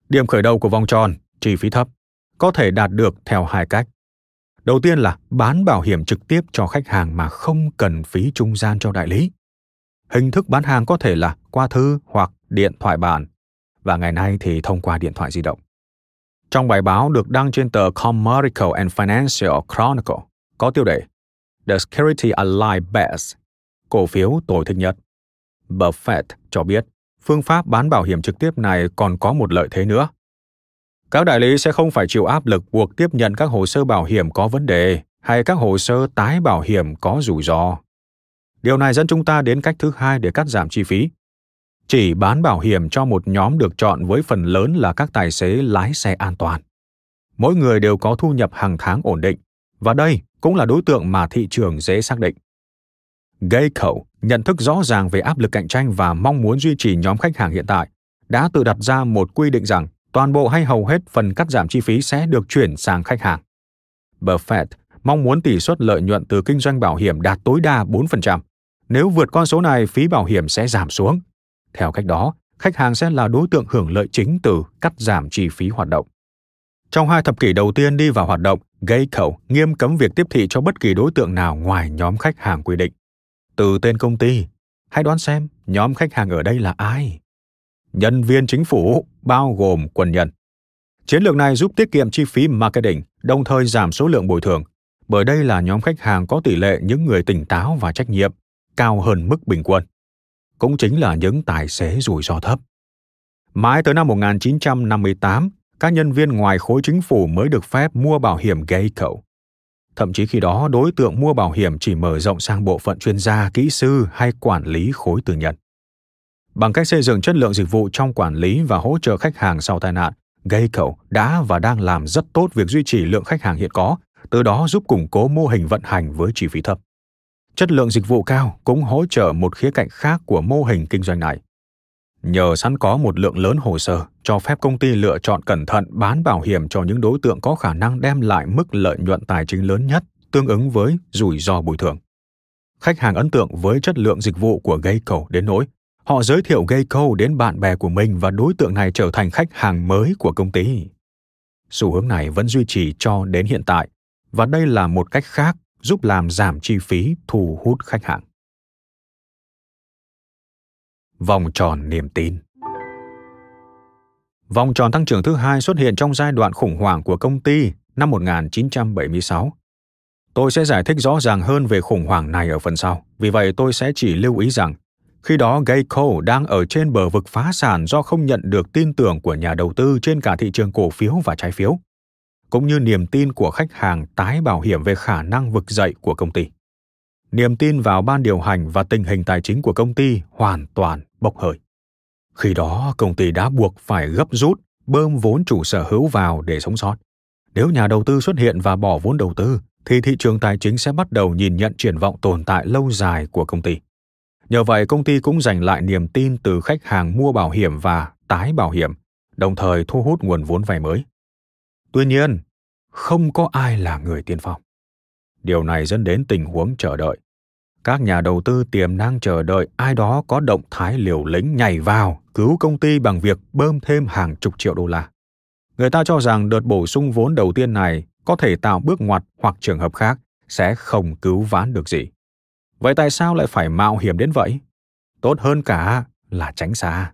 Điểm khởi đầu của vòng tròn, chi phí thấp, có thể đạt được theo hai cách. Đầu tiên là bán bảo hiểm trực tiếp cho khách hàng mà không cần phí trung gian cho đại lý. Hình thức bán hàng có thể là qua thư hoặc điện thoại bàn và ngày nay thì thông qua điện thoại di động. Trong bài báo được đăng trên tờ Commercial and Financial Chronicle có tiêu đề The Security Alive Best, cổ phiếu tồi thích nhất. Buffett cho biết phương pháp bán bảo hiểm trực tiếp này còn có một lợi thế nữa. Các đại lý sẽ không phải chịu áp lực buộc tiếp nhận các hồ sơ bảo hiểm có vấn đề hay các hồ sơ tái bảo hiểm có rủi ro. Điều này dẫn chúng ta đến cách thứ hai để cắt giảm chi phí, chỉ bán bảo hiểm cho một nhóm được chọn với phần lớn là các tài xế lái xe an toàn. Mỗi người đều có thu nhập hàng tháng ổn định, và đây cũng là đối tượng mà thị trường dễ xác định. Geico nhận thức rõ ràng về áp lực cạnh tranh và mong muốn duy trì nhóm khách hàng hiện tại, đã tự đặt ra một quy định rằng toàn bộ hay hầu hết phần cắt giảm chi phí sẽ được chuyển sang khách hàng. Buffett mong muốn tỷ suất lợi nhuận từ kinh doanh bảo hiểm đạt tối đa 4%. Nếu vượt con số này, phí bảo hiểm sẽ giảm xuống theo cách đó, khách hàng sẽ là đối tượng hưởng lợi chính từ cắt giảm chi phí hoạt động. Trong hai thập kỷ đầu tiên đi vào hoạt động, Geico nghiêm cấm việc tiếp thị cho bất kỳ đối tượng nào ngoài nhóm khách hàng quy định. Từ tên công ty, hãy đoán xem nhóm khách hàng ở đây là ai? Nhân viên chính phủ, bao gồm quân nhân. Chiến lược này giúp tiết kiệm chi phí marketing, đồng thời giảm số lượng bồi thường, bởi đây là nhóm khách hàng có tỷ lệ những người tỉnh táo và trách nhiệm, cao hơn mức bình quân cũng chính là những tài xế rủi ro thấp. Mãi tới năm 1958, các nhân viên ngoài khối chính phủ mới được phép mua bảo hiểm Geico. thậm chí khi đó đối tượng mua bảo hiểm chỉ mở rộng sang bộ phận chuyên gia, kỹ sư hay quản lý khối tư nhân. Bằng cách xây dựng chất lượng dịch vụ trong quản lý và hỗ trợ khách hàng sau tai nạn, Geico đã và đang làm rất tốt việc duy trì lượng khách hàng hiện có, từ đó giúp củng cố mô hình vận hành với chi phí thấp. Chất lượng dịch vụ cao cũng hỗ trợ một khía cạnh khác của mô hình kinh doanh này. Nhờ sẵn có một lượng lớn hồ sơ, cho phép công ty lựa chọn cẩn thận bán bảo hiểm cho những đối tượng có khả năng đem lại mức lợi nhuận tài chính lớn nhất tương ứng với rủi ro bồi thường. Khách hàng ấn tượng với chất lượng dịch vụ của Geico đến nỗi họ giới thiệu Geico đến bạn bè của mình và đối tượng này trở thành khách hàng mới của công ty. Xu hướng này vẫn duy trì cho đến hiện tại và đây là một cách khác giúp làm giảm chi phí thu hút khách hàng. Vòng tròn niềm tin Vòng tròn tăng trưởng thứ hai xuất hiện trong giai đoạn khủng hoảng của công ty năm 1976. Tôi sẽ giải thích rõ ràng hơn về khủng hoảng này ở phần sau, vì vậy tôi sẽ chỉ lưu ý rằng khi đó Geico đang ở trên bờ vực phá sản do không nhận được tin tưởng của nhà đầu tư trên cả thị trường cổ phiếu và trái phiếu cũng như niềm tin của khách hàng tái bảo hiểm về khả năng vực dậy của công ty. Niềm tin vào ban điều hành và tình hình tài chính của công ty hoàn toàn bốc hơi. Khi đó, công ty đã buộc phải gấp rút, bơm vốn chủ sở hữu vào để sống sót. Nếu nhà đầu tư xuất hiện và bỏ vốn đầu tư, thì thị trường tài chính sẽ bắt đầu nhìn nhận triển vọng tồn tại lâu dài của công ty. Nhờ vậy, công ty cũng giành lại niềm tin từ khách hàng mua bảo hiểm và tái bảo hiểm, đồng thời thu hút nguồn vốn vay mới. Tuy nhiên, không có ai là người tiên phong. Điều này dẫn đến tình huống chờ đợi. Các nhà đầu tư tiềm năng chờ đợi ai đó có động thái liều lĩnh nhảy vào cứu công ty bằng việc bơm thêm hàng chục triệu đô la. Người ta cho rằng đợt bổ sung vốn đầu tiên này có thể tạo bước ngoặt hoặc trường hợp khác sẽ không cứu vãn được gì. Vậy tại sao lại phải mạo hiểm đến vậy? Tốt hơn cả là tránh xa.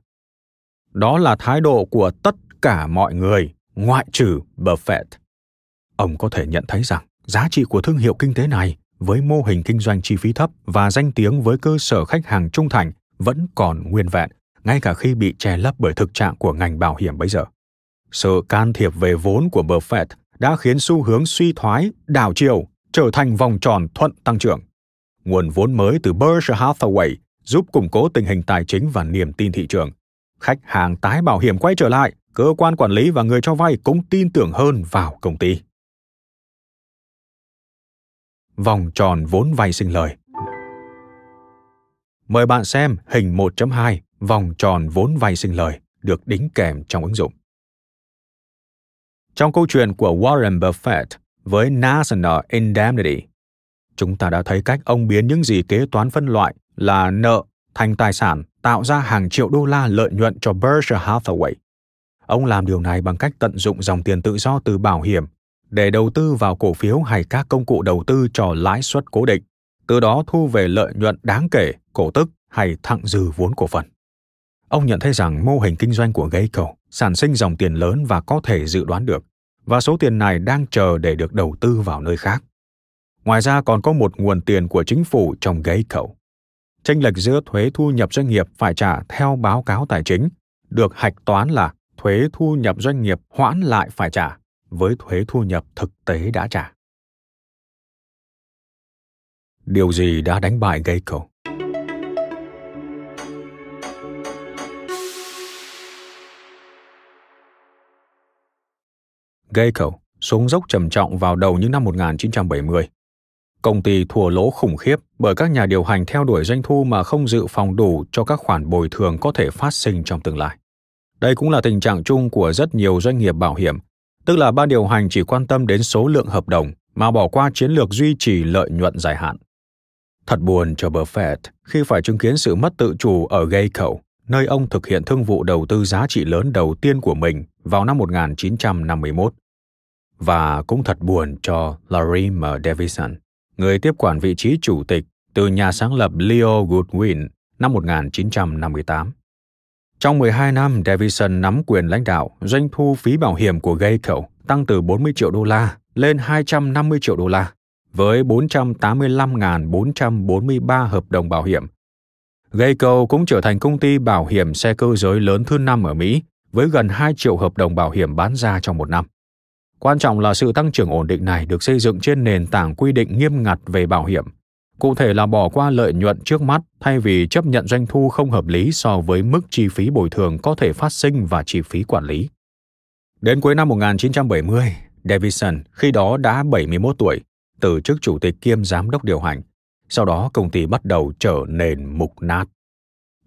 Đó là thái độ của tất cả mọi người ngoại trừ Buffett. Ông có thể nhận thấy rằng giá trị của thương hiệu kinh tế này với mô hình kinh doanh chi phí thấp và danh tiếng với cơ sở khách hàng trung thành vẫn còn nguyên vẹn, ngay cả khi bị che lấp bởi thực trạng của ngành bảo hiểm bây giờ. Sự can thiệp về vốn của Buffett đã khiến xu hướng suy thoái, đảo chiều trở thành vòng tròn thuận tăng trưởng. Nguồn vốn mới từ Berkshire Hathaway giúp củng cố tình hình tài chính và niềm tin thị trường. Khách hàng tái bảo hiểm quay trở lại cơ quan quản lý và người cho vay cũng tin tưởng hơn vào công ty. Vòng tròn vốn vay sinh lời Mời bạn xem hình 1.2 vòng tròn vốn vay sinh lời được đính kèm trong ứng dụng. Trong câu chuyện của Warren Buffett với National Indemnity, chúng ta đã thấy cách ông biến những gì kế toán phân loại là nợ thành tài sản tạo ra hàng triệu đô la lợi nhuận cho Berkshire Hathaway. Ông làm điều này bằng cách tận dụng dòng tiền tự do từ bảo hiểm để đầu tư vào cổ phiếu hay các công cụ đầu tư cho lãi suất cố định, từ đó thu về lợi nhuận đáng kể, cổ tức hay thặng dư vốn cổ phần. Ông nhận thấy rằng mô hình kinh doanh của Geico sản sinh dòng tiền lớn và có thể dự đoán được, và số tiền này đang chờ để được đầu tư vào nơi khác. Ngoài ra còn có một nguồn tiền của chính phủ trong Geico. Tranh lệch giữa thuế thu nhập doanh nghiệp phải trả theo báo cáo tài chính, được hạch toán là thuế thu nhập doanh nghiệp hoãn lại phải trả, với thuế thu nhập thực tế đã trả. Điều gì đã đánh bại Geico? Geico xuống dốc trầm trọng vào đầu những năm 1970. Công ty thua lỗ khủng khiếp bởi các nhà điều hành theo đuổi doanh thu mà không dự phòng đủ cho các khoản bồi thường có thể phát sinh trong tương lai. Đây cũng là tình trạng chung của rất nhiều doanh nghiệp bảo hiểm, tức là ban điều hành chỉ quan tâm đến số lượng hợp đồng mà bỏ qua chiến lược duy trì lợi nhuận dài hạn. Thật buồn cho Buffett khi phải chứng kiến sự mất tự chủ ở Geico, nơi ông thực hiện thương vụ đầu tư giá trị lớn đầu tiên của mình vào năm 1951. Và cũng thật buồn cho Larry M. Davison, người tiếp quản vị trí chủ tịch từ nhà sáng lập Leo Goodwin năm 1958. Trong 12 năm, Davison nắm quyền lãnh đạo, doanh thu phí bảo hiểm của Geico tăng từ 40 triệu đô la lên 250 triệu đô la, với 485.443 hợp đồng bảo hiểm. Geico cũng trở thành công ty bảo hiểm xe cơ giới lớn thứ năm ở Mỹ, với gần 2 triệu hợp đồng bảo hiểm bán ra trong một năm. Quan trọng là sự tăng trưởng ổn định này được xây dựng trên nền tảng quy định nghiêm ngặt về bảo hiểm. Cụ thể là bỏ qua lợi nhuận trước mắt thay vì chấp nhận doanh thu không hợp lý so với mức chi phí bồi thường có thể phát sinh và chi phí quản lý. Đến cuối năm 1970, Davidson khi đó đã 71 tuổi, từ chức chủ tịch kiêm giám đốc điều hành. Sau đó công ty bắt đầu trở nên mục nát.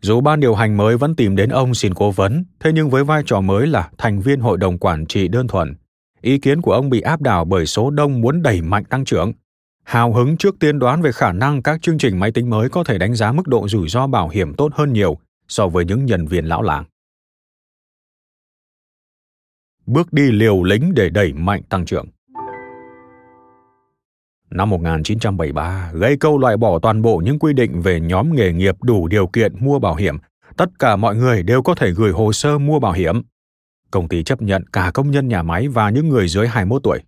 Dù ban điều hành mới vẫn tìm đến ông xin cố vấn, thế nhưng với vai trò mới là thành viên hội đồng quản trị đơn thuần, ý kiến của ông bị áp đảo bởi số đông muốn đẩy mạnh tăng trưởng. Hào hứng trước tiên đoán về khả năng các chương trình máy tính mới có thể đánh giá mức độ rủi ro bảo hiểm tốt hơn nhiều so với những nhân viên lão làng. Bước đi liều lĩnh để đẩy mạnh tăng trưởng. Năm 1973, gây câu loại bỏ toàn bộ những quy định về nhóm nghề nghiệp đủ điều kiện mua bảo hiểm. Tất cả mọi người đều có thể gửi hồ sơ mua bảo hiểm. Công ty chấp nhận cả công nhân nhà máy và những người dưới 21 tuổi.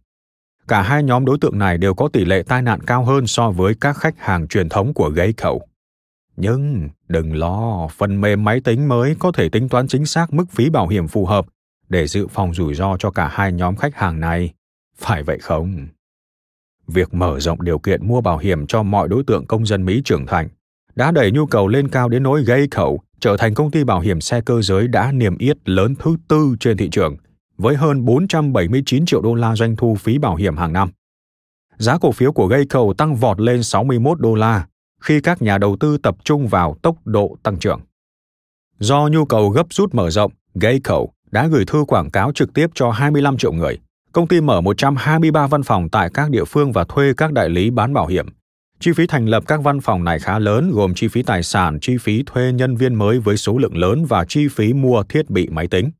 Cả hai nhóm đối tượng này đều có tỷ lệ tai nạn cao hơn so với các khách hàng truyền thống của Geico. Nhưng đừng lo, phần mềm máy tính mới có thể tính toán chính xác mức phí bảo hiểm phù hợp để dự phòng rủi ro cho cả hai nhóm khách hàng này. Phải vậy không? việc mở rộng điều kiện mua bảo hiểm cho mọi đối tượng công dân Mỹ trưởng thành đã đẩy nhu cầu lên cao đến nỗi gây khẩu trở thành công ty bảo hiểm xe cơ giới đã niềm yết lớn thứ tư trên thị trường, với hơn 479 triệu đô la doanh thu phí bảo hiểm hàng năm. Giá cổ phiếu của Geico tăng vọt lên 61 đô la khi các nhà đầu tư tập trung vào tốc độ tăng trưởng. Do nhu cầu gấp rút mở rộng, Geico đã gửi thư quảng cáo trực tiếp cho 25 triệu người, Công ty mở 123 văn phòng tại các địa phương và thuê các đại lý bán bảo hiểm. Chi phí thành lập các văn phòng này khá lớn gồm chi phí tài sản, chi phí thuê nhân viên mới với số lượng lớn và chi phí mua thiết bị máy tính.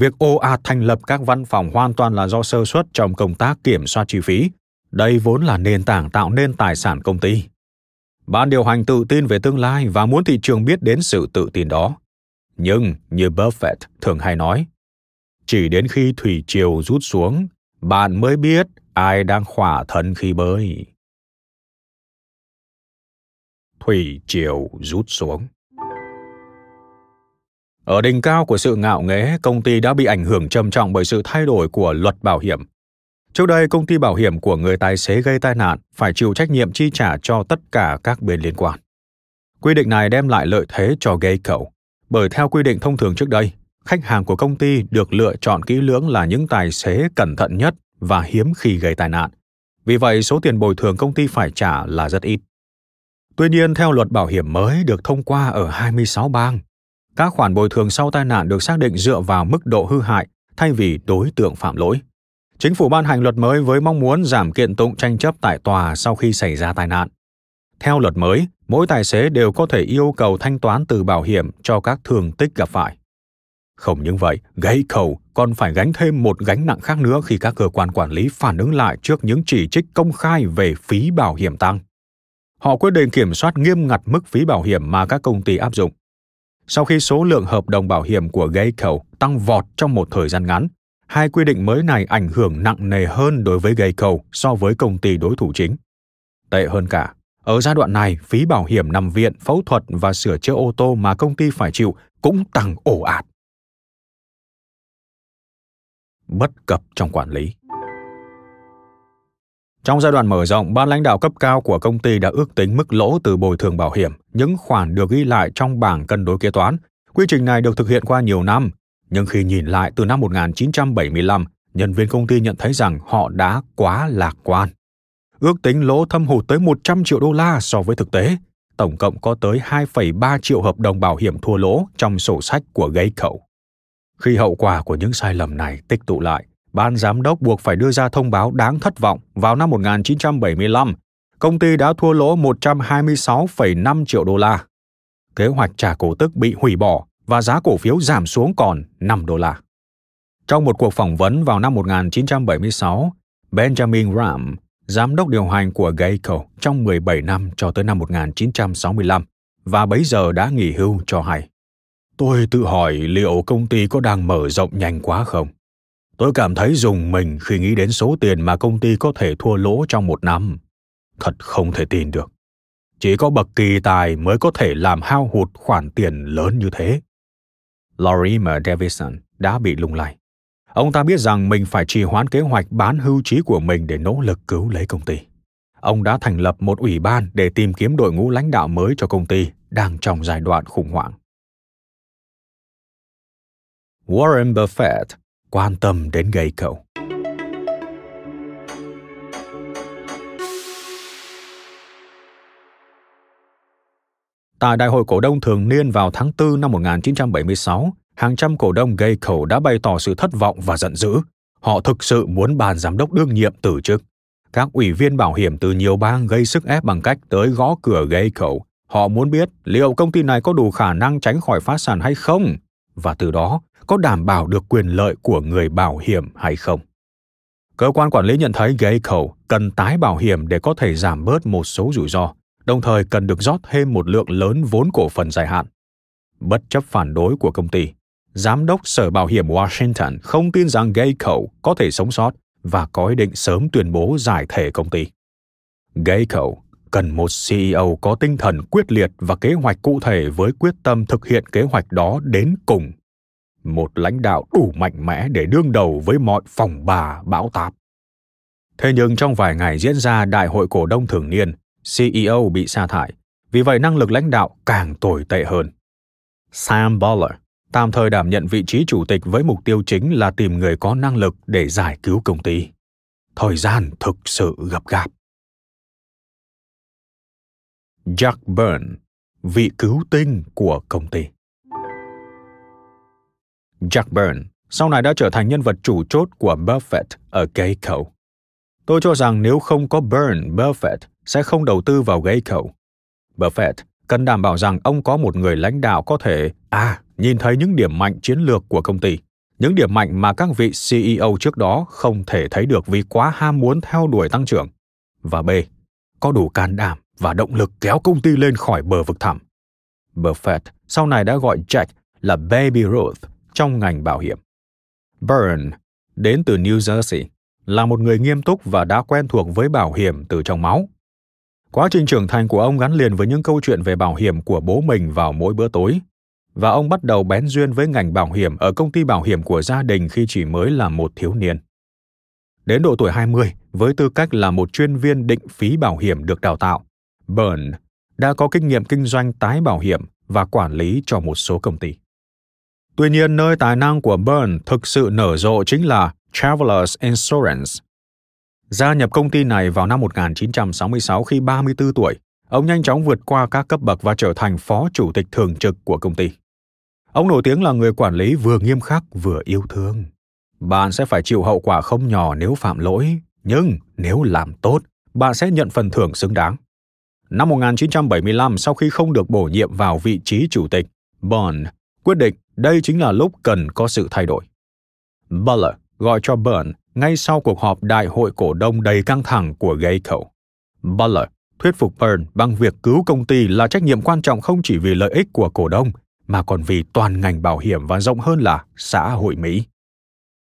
Việc ồ ạt thành lập các văn phòng hoàn toàn là do sơ suất trong công tác kiểm soát chi phí. Đây vốn là nền tảng tạo nên tài sản công ty. Ban điều hành tự tin về tương lai và muốn thị trường biết đến sự tự tin đó. Nhưng, như Buffett thường hay nói, chỉ đến khi thủy triều rút xuống bạn mới biết ai đang khỏa thân khi bơi thủy triều rút xuống ở đỉnh cao của sự ngạo nghễ công ty đã bị ảnh hưởng trầm trọng bởi sự thay đổi của luật bảo hiểm trước đây công ty bảo hiểm của người tài xế gây tai nạn phải chịu trách nhiệm chi trả cho tất cả các bên liên quan quy định này đem lại lợi thế cho Geico bởi theo quy định thông thường trước đây khách hàng của công ty được lựa chọn kỹ lưỡng là những tài xế cẩn thận nhất và hiếm khi gây tai nạn. Vì vậy, số tiền bồi thường công ty phải trả là rất ít. Tuy nhiên, theo luật bảo hiểm mới được thông qua ở 26 bang, các khoản bồi thường sau tai nạn được xác định dựa vào mức độ hư hại thay vì đối tượng phạm lỗi. Chính phủ ban hành luật mới với mong muốn giảm kiện tụng tranh chấp tại tòa sau khi xảy ra tai nạn. Theo luật mới, mỗi tài xế đều có thể yêu cầu thanh toán từ bảo hiểm cho các thương tích gặp phải. Không những vậy, Geico còn phải gánh thêm một gánh nặng khác nữa khi các cơ quan quản lý phản ứng lại trước những chỉ trích công khai về phí bảo hiểm tăng. Họ quyết định kiểm soát nghiêm ngặt mức phí bảo hiểm mà các công ty áp dụng. Sau khi số lượng hợp đồng bảo hiểm của Geico tăng vọt trong một thời gian ngắn, hai quy định mới này ảnh hưởng nặng nề hơn đối với Geico so với công ty đối thủ chính. Tệ hơn cả, ở giai đoạn này, phí bảo hiểm nằm viện, phẫu thuật và sửa chữa ô tô mà công ty phải chịu cũng tăng ổ ạt bất cập trong quản lý. Trong giai đoạn mở rộng, ban lãnh đạo cấp cao của công ty đã ước tính mức lỗ từ bồi thường bảo hiểm, những khoản được ghi lại trong bảng cân đối kế toán. Quy trình này được thực hiện qua nhiều năm, nhưng khi nhìn lại từ năm 1975, nhân viên công ty nhận thấy rằng họ đã quá lạc quan. Ước tính lỗ thâm hụt tới 100 triệu đô la so với thực tế. Tổng cộng có tới 2,3 triệu hợp đồng bảo hiểm thua lỗ trong sổ sách của Geico. Khi hậu quả của những sai lầm này tích tụ lại, ban giám đốc buộc phải đưa ra thông báo đáng thất vọng vào năm 1975. Công ty đã thua lỗ 126,5 triệu đô la. Kế hoạch trả cổ tức bị hủy bỏ và giá cổ phiếu giảm xuống còn 5 đô la. Trong một cuộc phỏng vấn vào năm 1976, Benjamin Graham, giám đốc điều hành của Geico trong 17 năm cho tới năm 1965 và bấy giờ đã nghỉ hưu cho hay. Tôi tự hỏi liệu công ty có đang mở rộng nhanh quá không? Tôi cảm thấy dùng mình khi nghĩ đến số tiền mà công ty có thể thua lỗ trong một năm. Thật không thể tin được. Chỉ có bậc kỳ tài mới có thể làm hao hụt khoản tiền lớn như thế. Lorimer Davison đã bị lung lay. Ông ta biết rằng mình phải trì hoãn kế hoạch bán hưu trí của mình để nỗ lực cứu lấy công ty. Ông đã thành lập một ủy ban để tìm kiếm đội ngũ lãnh đạo mới cho công ty đang trong giai đoạn khủng hoảng. Warren Buffett quan tâm đến gây cậu Tại Đại hội cổ đông thường niên vào tháng 4 năm 1976, hàng trăm cổ đông Geico đã bày tỏ sự thất vọng và giận dữ. Họ thực sự muốn ban giám đốc đương nhiệm từ chức. Các ủy viên bảo hiểm từ nhiều bang gây sức ép bằng cách tới gõ cửa Geico. Họ muốn biết liệu công ty này có đủ khả năng tránh khỏi phá sản hay không, và từ đó có đảm bảo được quyền lợi của người bảo hiểm hay không. Cơ quan quản lý nhận thấy Geico cần tái bảo hiểm để có thể giảm bớt một số rủi ro, đồng thời cần được rót thêm một lượng lớn vốn cổ phần dài hạn. Bất chấp phản đối của công ty, Giám đốc Sở Bảo hiểm Washington không tin rằng Geico có thể sống sót và có ý định sớm tuyên bố giải thể công ty. Geico cần một CEO có tinh thần quyết liệt và kế hoạch cụ thể với quyết tâm thực hiện kế hoạch đó đến cùng. Một lãnh đạo đủ mạnh mẽ để đương đầu với mọi phòng bà bão táp. Thế nhưng trong vài ngày diễn ra đại hội cổ đông thường niên, CEO bị sa thải, vì vậy năng lực lãnh đạo càng tồi tệ hơn. Sam Baller tạm thời đảm nhận vị trí chủ tịch với mục tiêu chính là tìm người có năng lực để giải cứu công ty. Thời gian thực sự gấp gáp. Jack Byrne, vị cứu tinh của công ty. Jack Byrne sau này đã trở thành nhân vật chủ chốt của Buffett ở Geico. Tôi cho rằng nếu không có Byrne, Buffett sẽ không đầu tư vào Geico. Buffett cần đảm bảo rằng ông có một người lãnh đạo có thể à nhìn thấy những điểm mạnh chiến lược của công ty những điểm mạnh mà các vị ceo trước đó không thể thấy được vì quá ham muốn theo đuổi tăng trưởng và b có đủ can đảm và động lực kéo công ty lên khỏi bờ vực thẳm buffett sau này đã gọi jack là baby ruth trong ngành bảo hiểm byrne đến từ new jersey là một người nghiêm túc và đã quen thuộc với bảo hiểm từ trong máu Quá trình trưởng thành của ông gắn liền với những câu chuyện về bảo hiểm của bố mình vào mỗi bữa tối, và ông bắt đầu bén duyên với ngành bảo hiểm ở công ty bảo hiểm của gia đình khi chỉ mới là một thiếu niên. Đến độ tuổi 20, với tư cách là một chuyên viên định phí bảo hiểm được đào tạo, Byrne đã có kinh nghiệm kinh doanh tái bảo hiểm và quản lý cho một số công ty. Tuy nhiên, nơi tài năng của Burn thực sự nở rộ chính là Travelers Insurance, Gia nhập công ty này vào năm 1966 khi 34 tuổi, ông nhanh chóng vượt qua các cấp bậc và trở thành phó chủ tịch thường trực của công ty. Ông nổi tiếng là người quản lý vừa nghiêm khắc vừa yêu thương. Bạn sẽ phải chịu hậu quả không nhỏ nếu phạm lỗi, nhưng nếu làm tốt, bạn sẽ nhận phần thưởng xứng đáng. Năm 1975, sau khi không được bổ nhiệm vào vị trí chủ tịch, Bond quyết định đây chính là lúc cần có sự thay đổi. Butler gọi cho Byrne ngay sau cuộc họp đại hội cổ đông đầy căng thẳng của Geico. Butler thuyết phục Byrne bằng việc cứu công ty là trách nhiệm quan trọng không chỉ vì lợi ích của cổ đông, mà còn vì toàn ngành bảo hiểm và rộng hơn là xã hội Mỹ.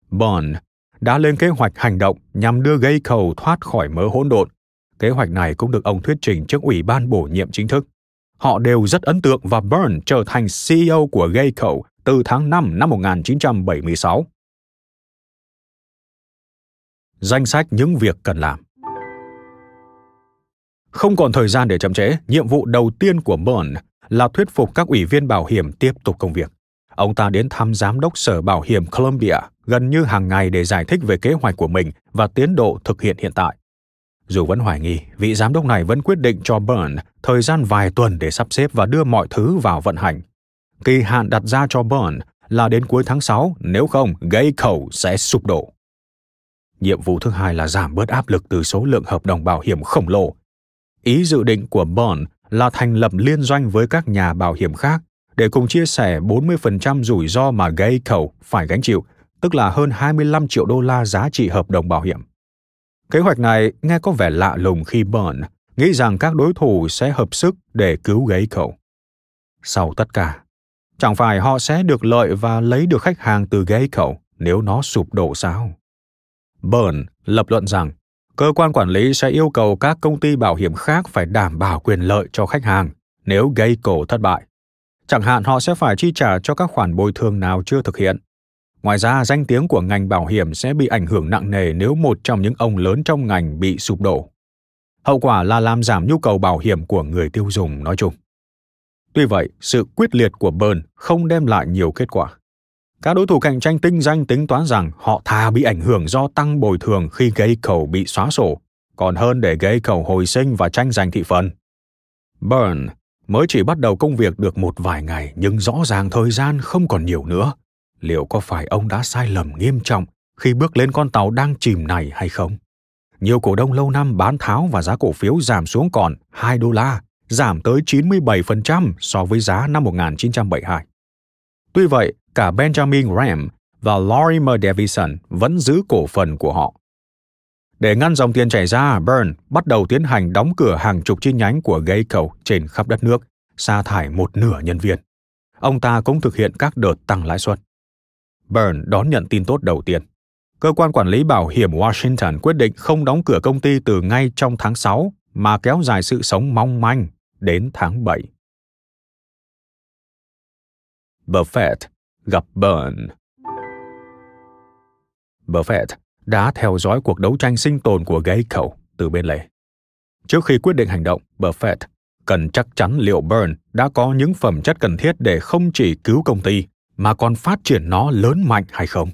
Burn đã lên kế hoạch hành động nhằm đưa Geico thoát khỏi mớ hỗn độn. Kế hoạch này cũng được ông thuyết trình trước ủy ban bổ nhiệm chính thức. Họ đều rất ấn tượng và Byrne trở thành CEO của Geico từ tháng 5 năm 1976 danh sách những việc cần làm. Không còn thời gian để chậm trễ, nhiệm vụ đầu tiên của Byrne là thuyết phục các ủy viên bảo hiểm tiếp tục công việc. Ông ta đến thăm giám đốc sở bảo hiểm Columbia gần như hàng ngày để giải thích về kế hoạch của mình và tiến độ thực hiện hiện tại. Dù vẫn hoài nghi, vị giám đốc này vẫn quyết định cho Byrne thời gian vài tuần để sắp xếp và đưa mọi thứ vào vận hành. Kỳ hạn đặt ra cho Burn là đến cuối tháng 6, nếu không, Geico sẽ sụp đổ. Nhiệm vụ thứ hai là giảm bớt áp lực từ số lượng hợp đồng bảo hiểm khổng lồ. Ý dự định của Burn là thành lập liên doanh với các nhà bảo hiểm khác để cùng chia sẻ 40% rủi ro mà Geico phải gánh chịu, tức là hơn 25 triệu đô la giá trị hợp đồng bảo hiểm. Kế hoạch này nghe có vẻ lạ lùng khi Burn nghĩ rằng các đối thủ sẽ hợp sức để cứu Geico. Sau tất cả, chẳng phải họ sẽ được lợi và lấy được khách hàng từ Geico nếu nó sụp đổ sao? Byrne lập luận rằng cơ quan quản lý sẽ yêu cầu các công ty bảo hiểm khác phải đảm bảo quyền lợi cho khách hàng nếu gây cổ thất bại. Chẳng hạn họ sẽ phải chi trả cho các khoản bồi thường nào chưa thực hiện. Ngoài ra, danh tiếng của ngành bảo hiểm sẽ bị ảnh hưởng nặng nề nếu một trong những ông lớn trong ngành bị sụp đổ. Hậu quả là làm giảm nhu cầu bảo hiểm của người tiêu dùng nói chung. Tuy vậy, sự quyết liệt của Bern không đem lại nhiều kết quả. Các đối thủ cạnh tranh tinh danh tính toán rằng họ thà bị ảnh hưởng do tăng bồi thường khi gây cầu bị xóa sổ, còn hơn để gây cầu hồi sinh và tranh giành thị phần. burn mới chỉ bắt đầu công việc được một vài ngày nhưng rõ ràng thời gian không còn nhiều nữa. Liệu có phải ông đã sai lầm nghiêm trọng khi bước lên con tàu đang chìm này hay không? Nhiều cổ đông lâu năm bán tháo và giá cổ phiếu giảm xuống còn 2 đô la, giảm tới 97% so với giá năm 1972. Tuy vậy, cả Benjamin Graham và Lorimer Davison vẫn giữ cổ phần của họ. Để ngăn dòng tiền chảy ra, Burn bắt đầu tiến hành đóng cửa hàng chục chi nhánh của Geico trên khắp đất nước, sa thải một nửa nhân viên. Ông ta cũng thực hiện các đợt tăng lãi suất. Burn đón nhận tin tốt đầu tiên. Cơ quan quản lý bảo hiểm Washington quyết định không đóng cửa công ty từ ngay trong tháng 6 mà kéo dài sự sống mong manh đến tháng 7. Buffett gặp Burn. Buffett đã theo dõi cuộc đấu tranh sinh tồn của Geico từ bên lề. Trước khi quyết định hành động, Buffett cần chắc chắn liệu Burn đã có những phẩm chất cần thiết để không chỉ cứu công ty mà còn phát triển nó lớn mạnh hay không.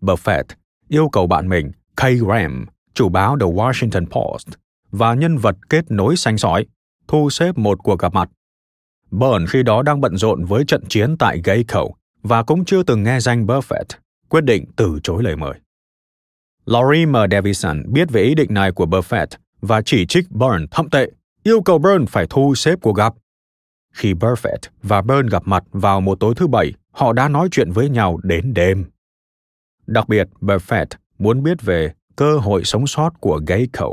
Buffett yêu cầu bạn mình Kay Graham, chủ báo The Washington Post và nhân vật kết nối xanh sỏi thu xếp một cuộc gặp mặt. Byrne khi đó đang bận rộn với trận chiến tại Gây Khẩu và cũng chưa từng nghe danh Buffett, quyết định từ chối lời mời. Laurie M. Davison biết về ý định này của Buffett và chỉ trích Byrne thậm tệ, yêu cầu Byrne phải thu xếp cuộc gặp. Khi Buffett và Byrne gặp mặt vào một tối thứ bảy, họ đã nói chuyện với nhau đến đêm. Đặc biệt, Buffett muốn biết về cơ hội sống sót của Geico.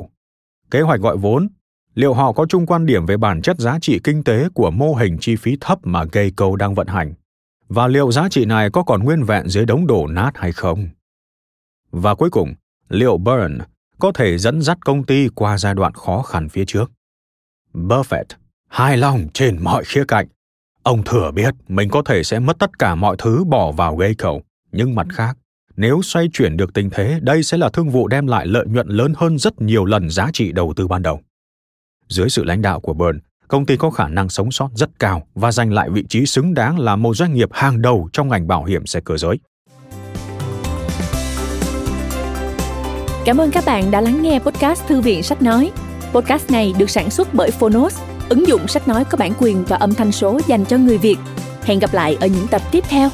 Kế hoạch gọi vốn, liệu họ có chung quan điểm về bản chất giá trị kinh tế của mô hình chi phí thấp mà Geico đang vận hành? Và liệu giá trị này có còn nguyên vẹn dưới đống đổ nát hay không? Và cuối cùng, liệu burn có thể dẫn dắt công ty qua giai đoạn khó khăn phía trước? Buffett hài lòng trên mọi khía cạnh. Ông thừa biết mình có thể sẽ mất tất cả mọi thứ bỏ vào gây cầu nhưng mặt khác, nếu xoay chuyển được tình thế, đây sẽ là thương vụ đem lại lợi nhuận lớn hơn rất nhiều lần giá trị đầu tư ban đầu. Dưới sự lãnh đạo của Byrne, công ty có khả năng sống sót rất cao và giành lại vị trí xứng đáng là một doanh nghiệp hàng đầu trong ngành bảo hiểm xe cơ giới. Cảm ơn các bạn đã lắng nghe podcast Thư viện Sách Nói. Podcast này được sản xuất bởi Phonos, ứng dụng sách nói có bản quyền và âm thanh số dành cho người Việt. Hẹn gặp lại ở những tập tiếp theo.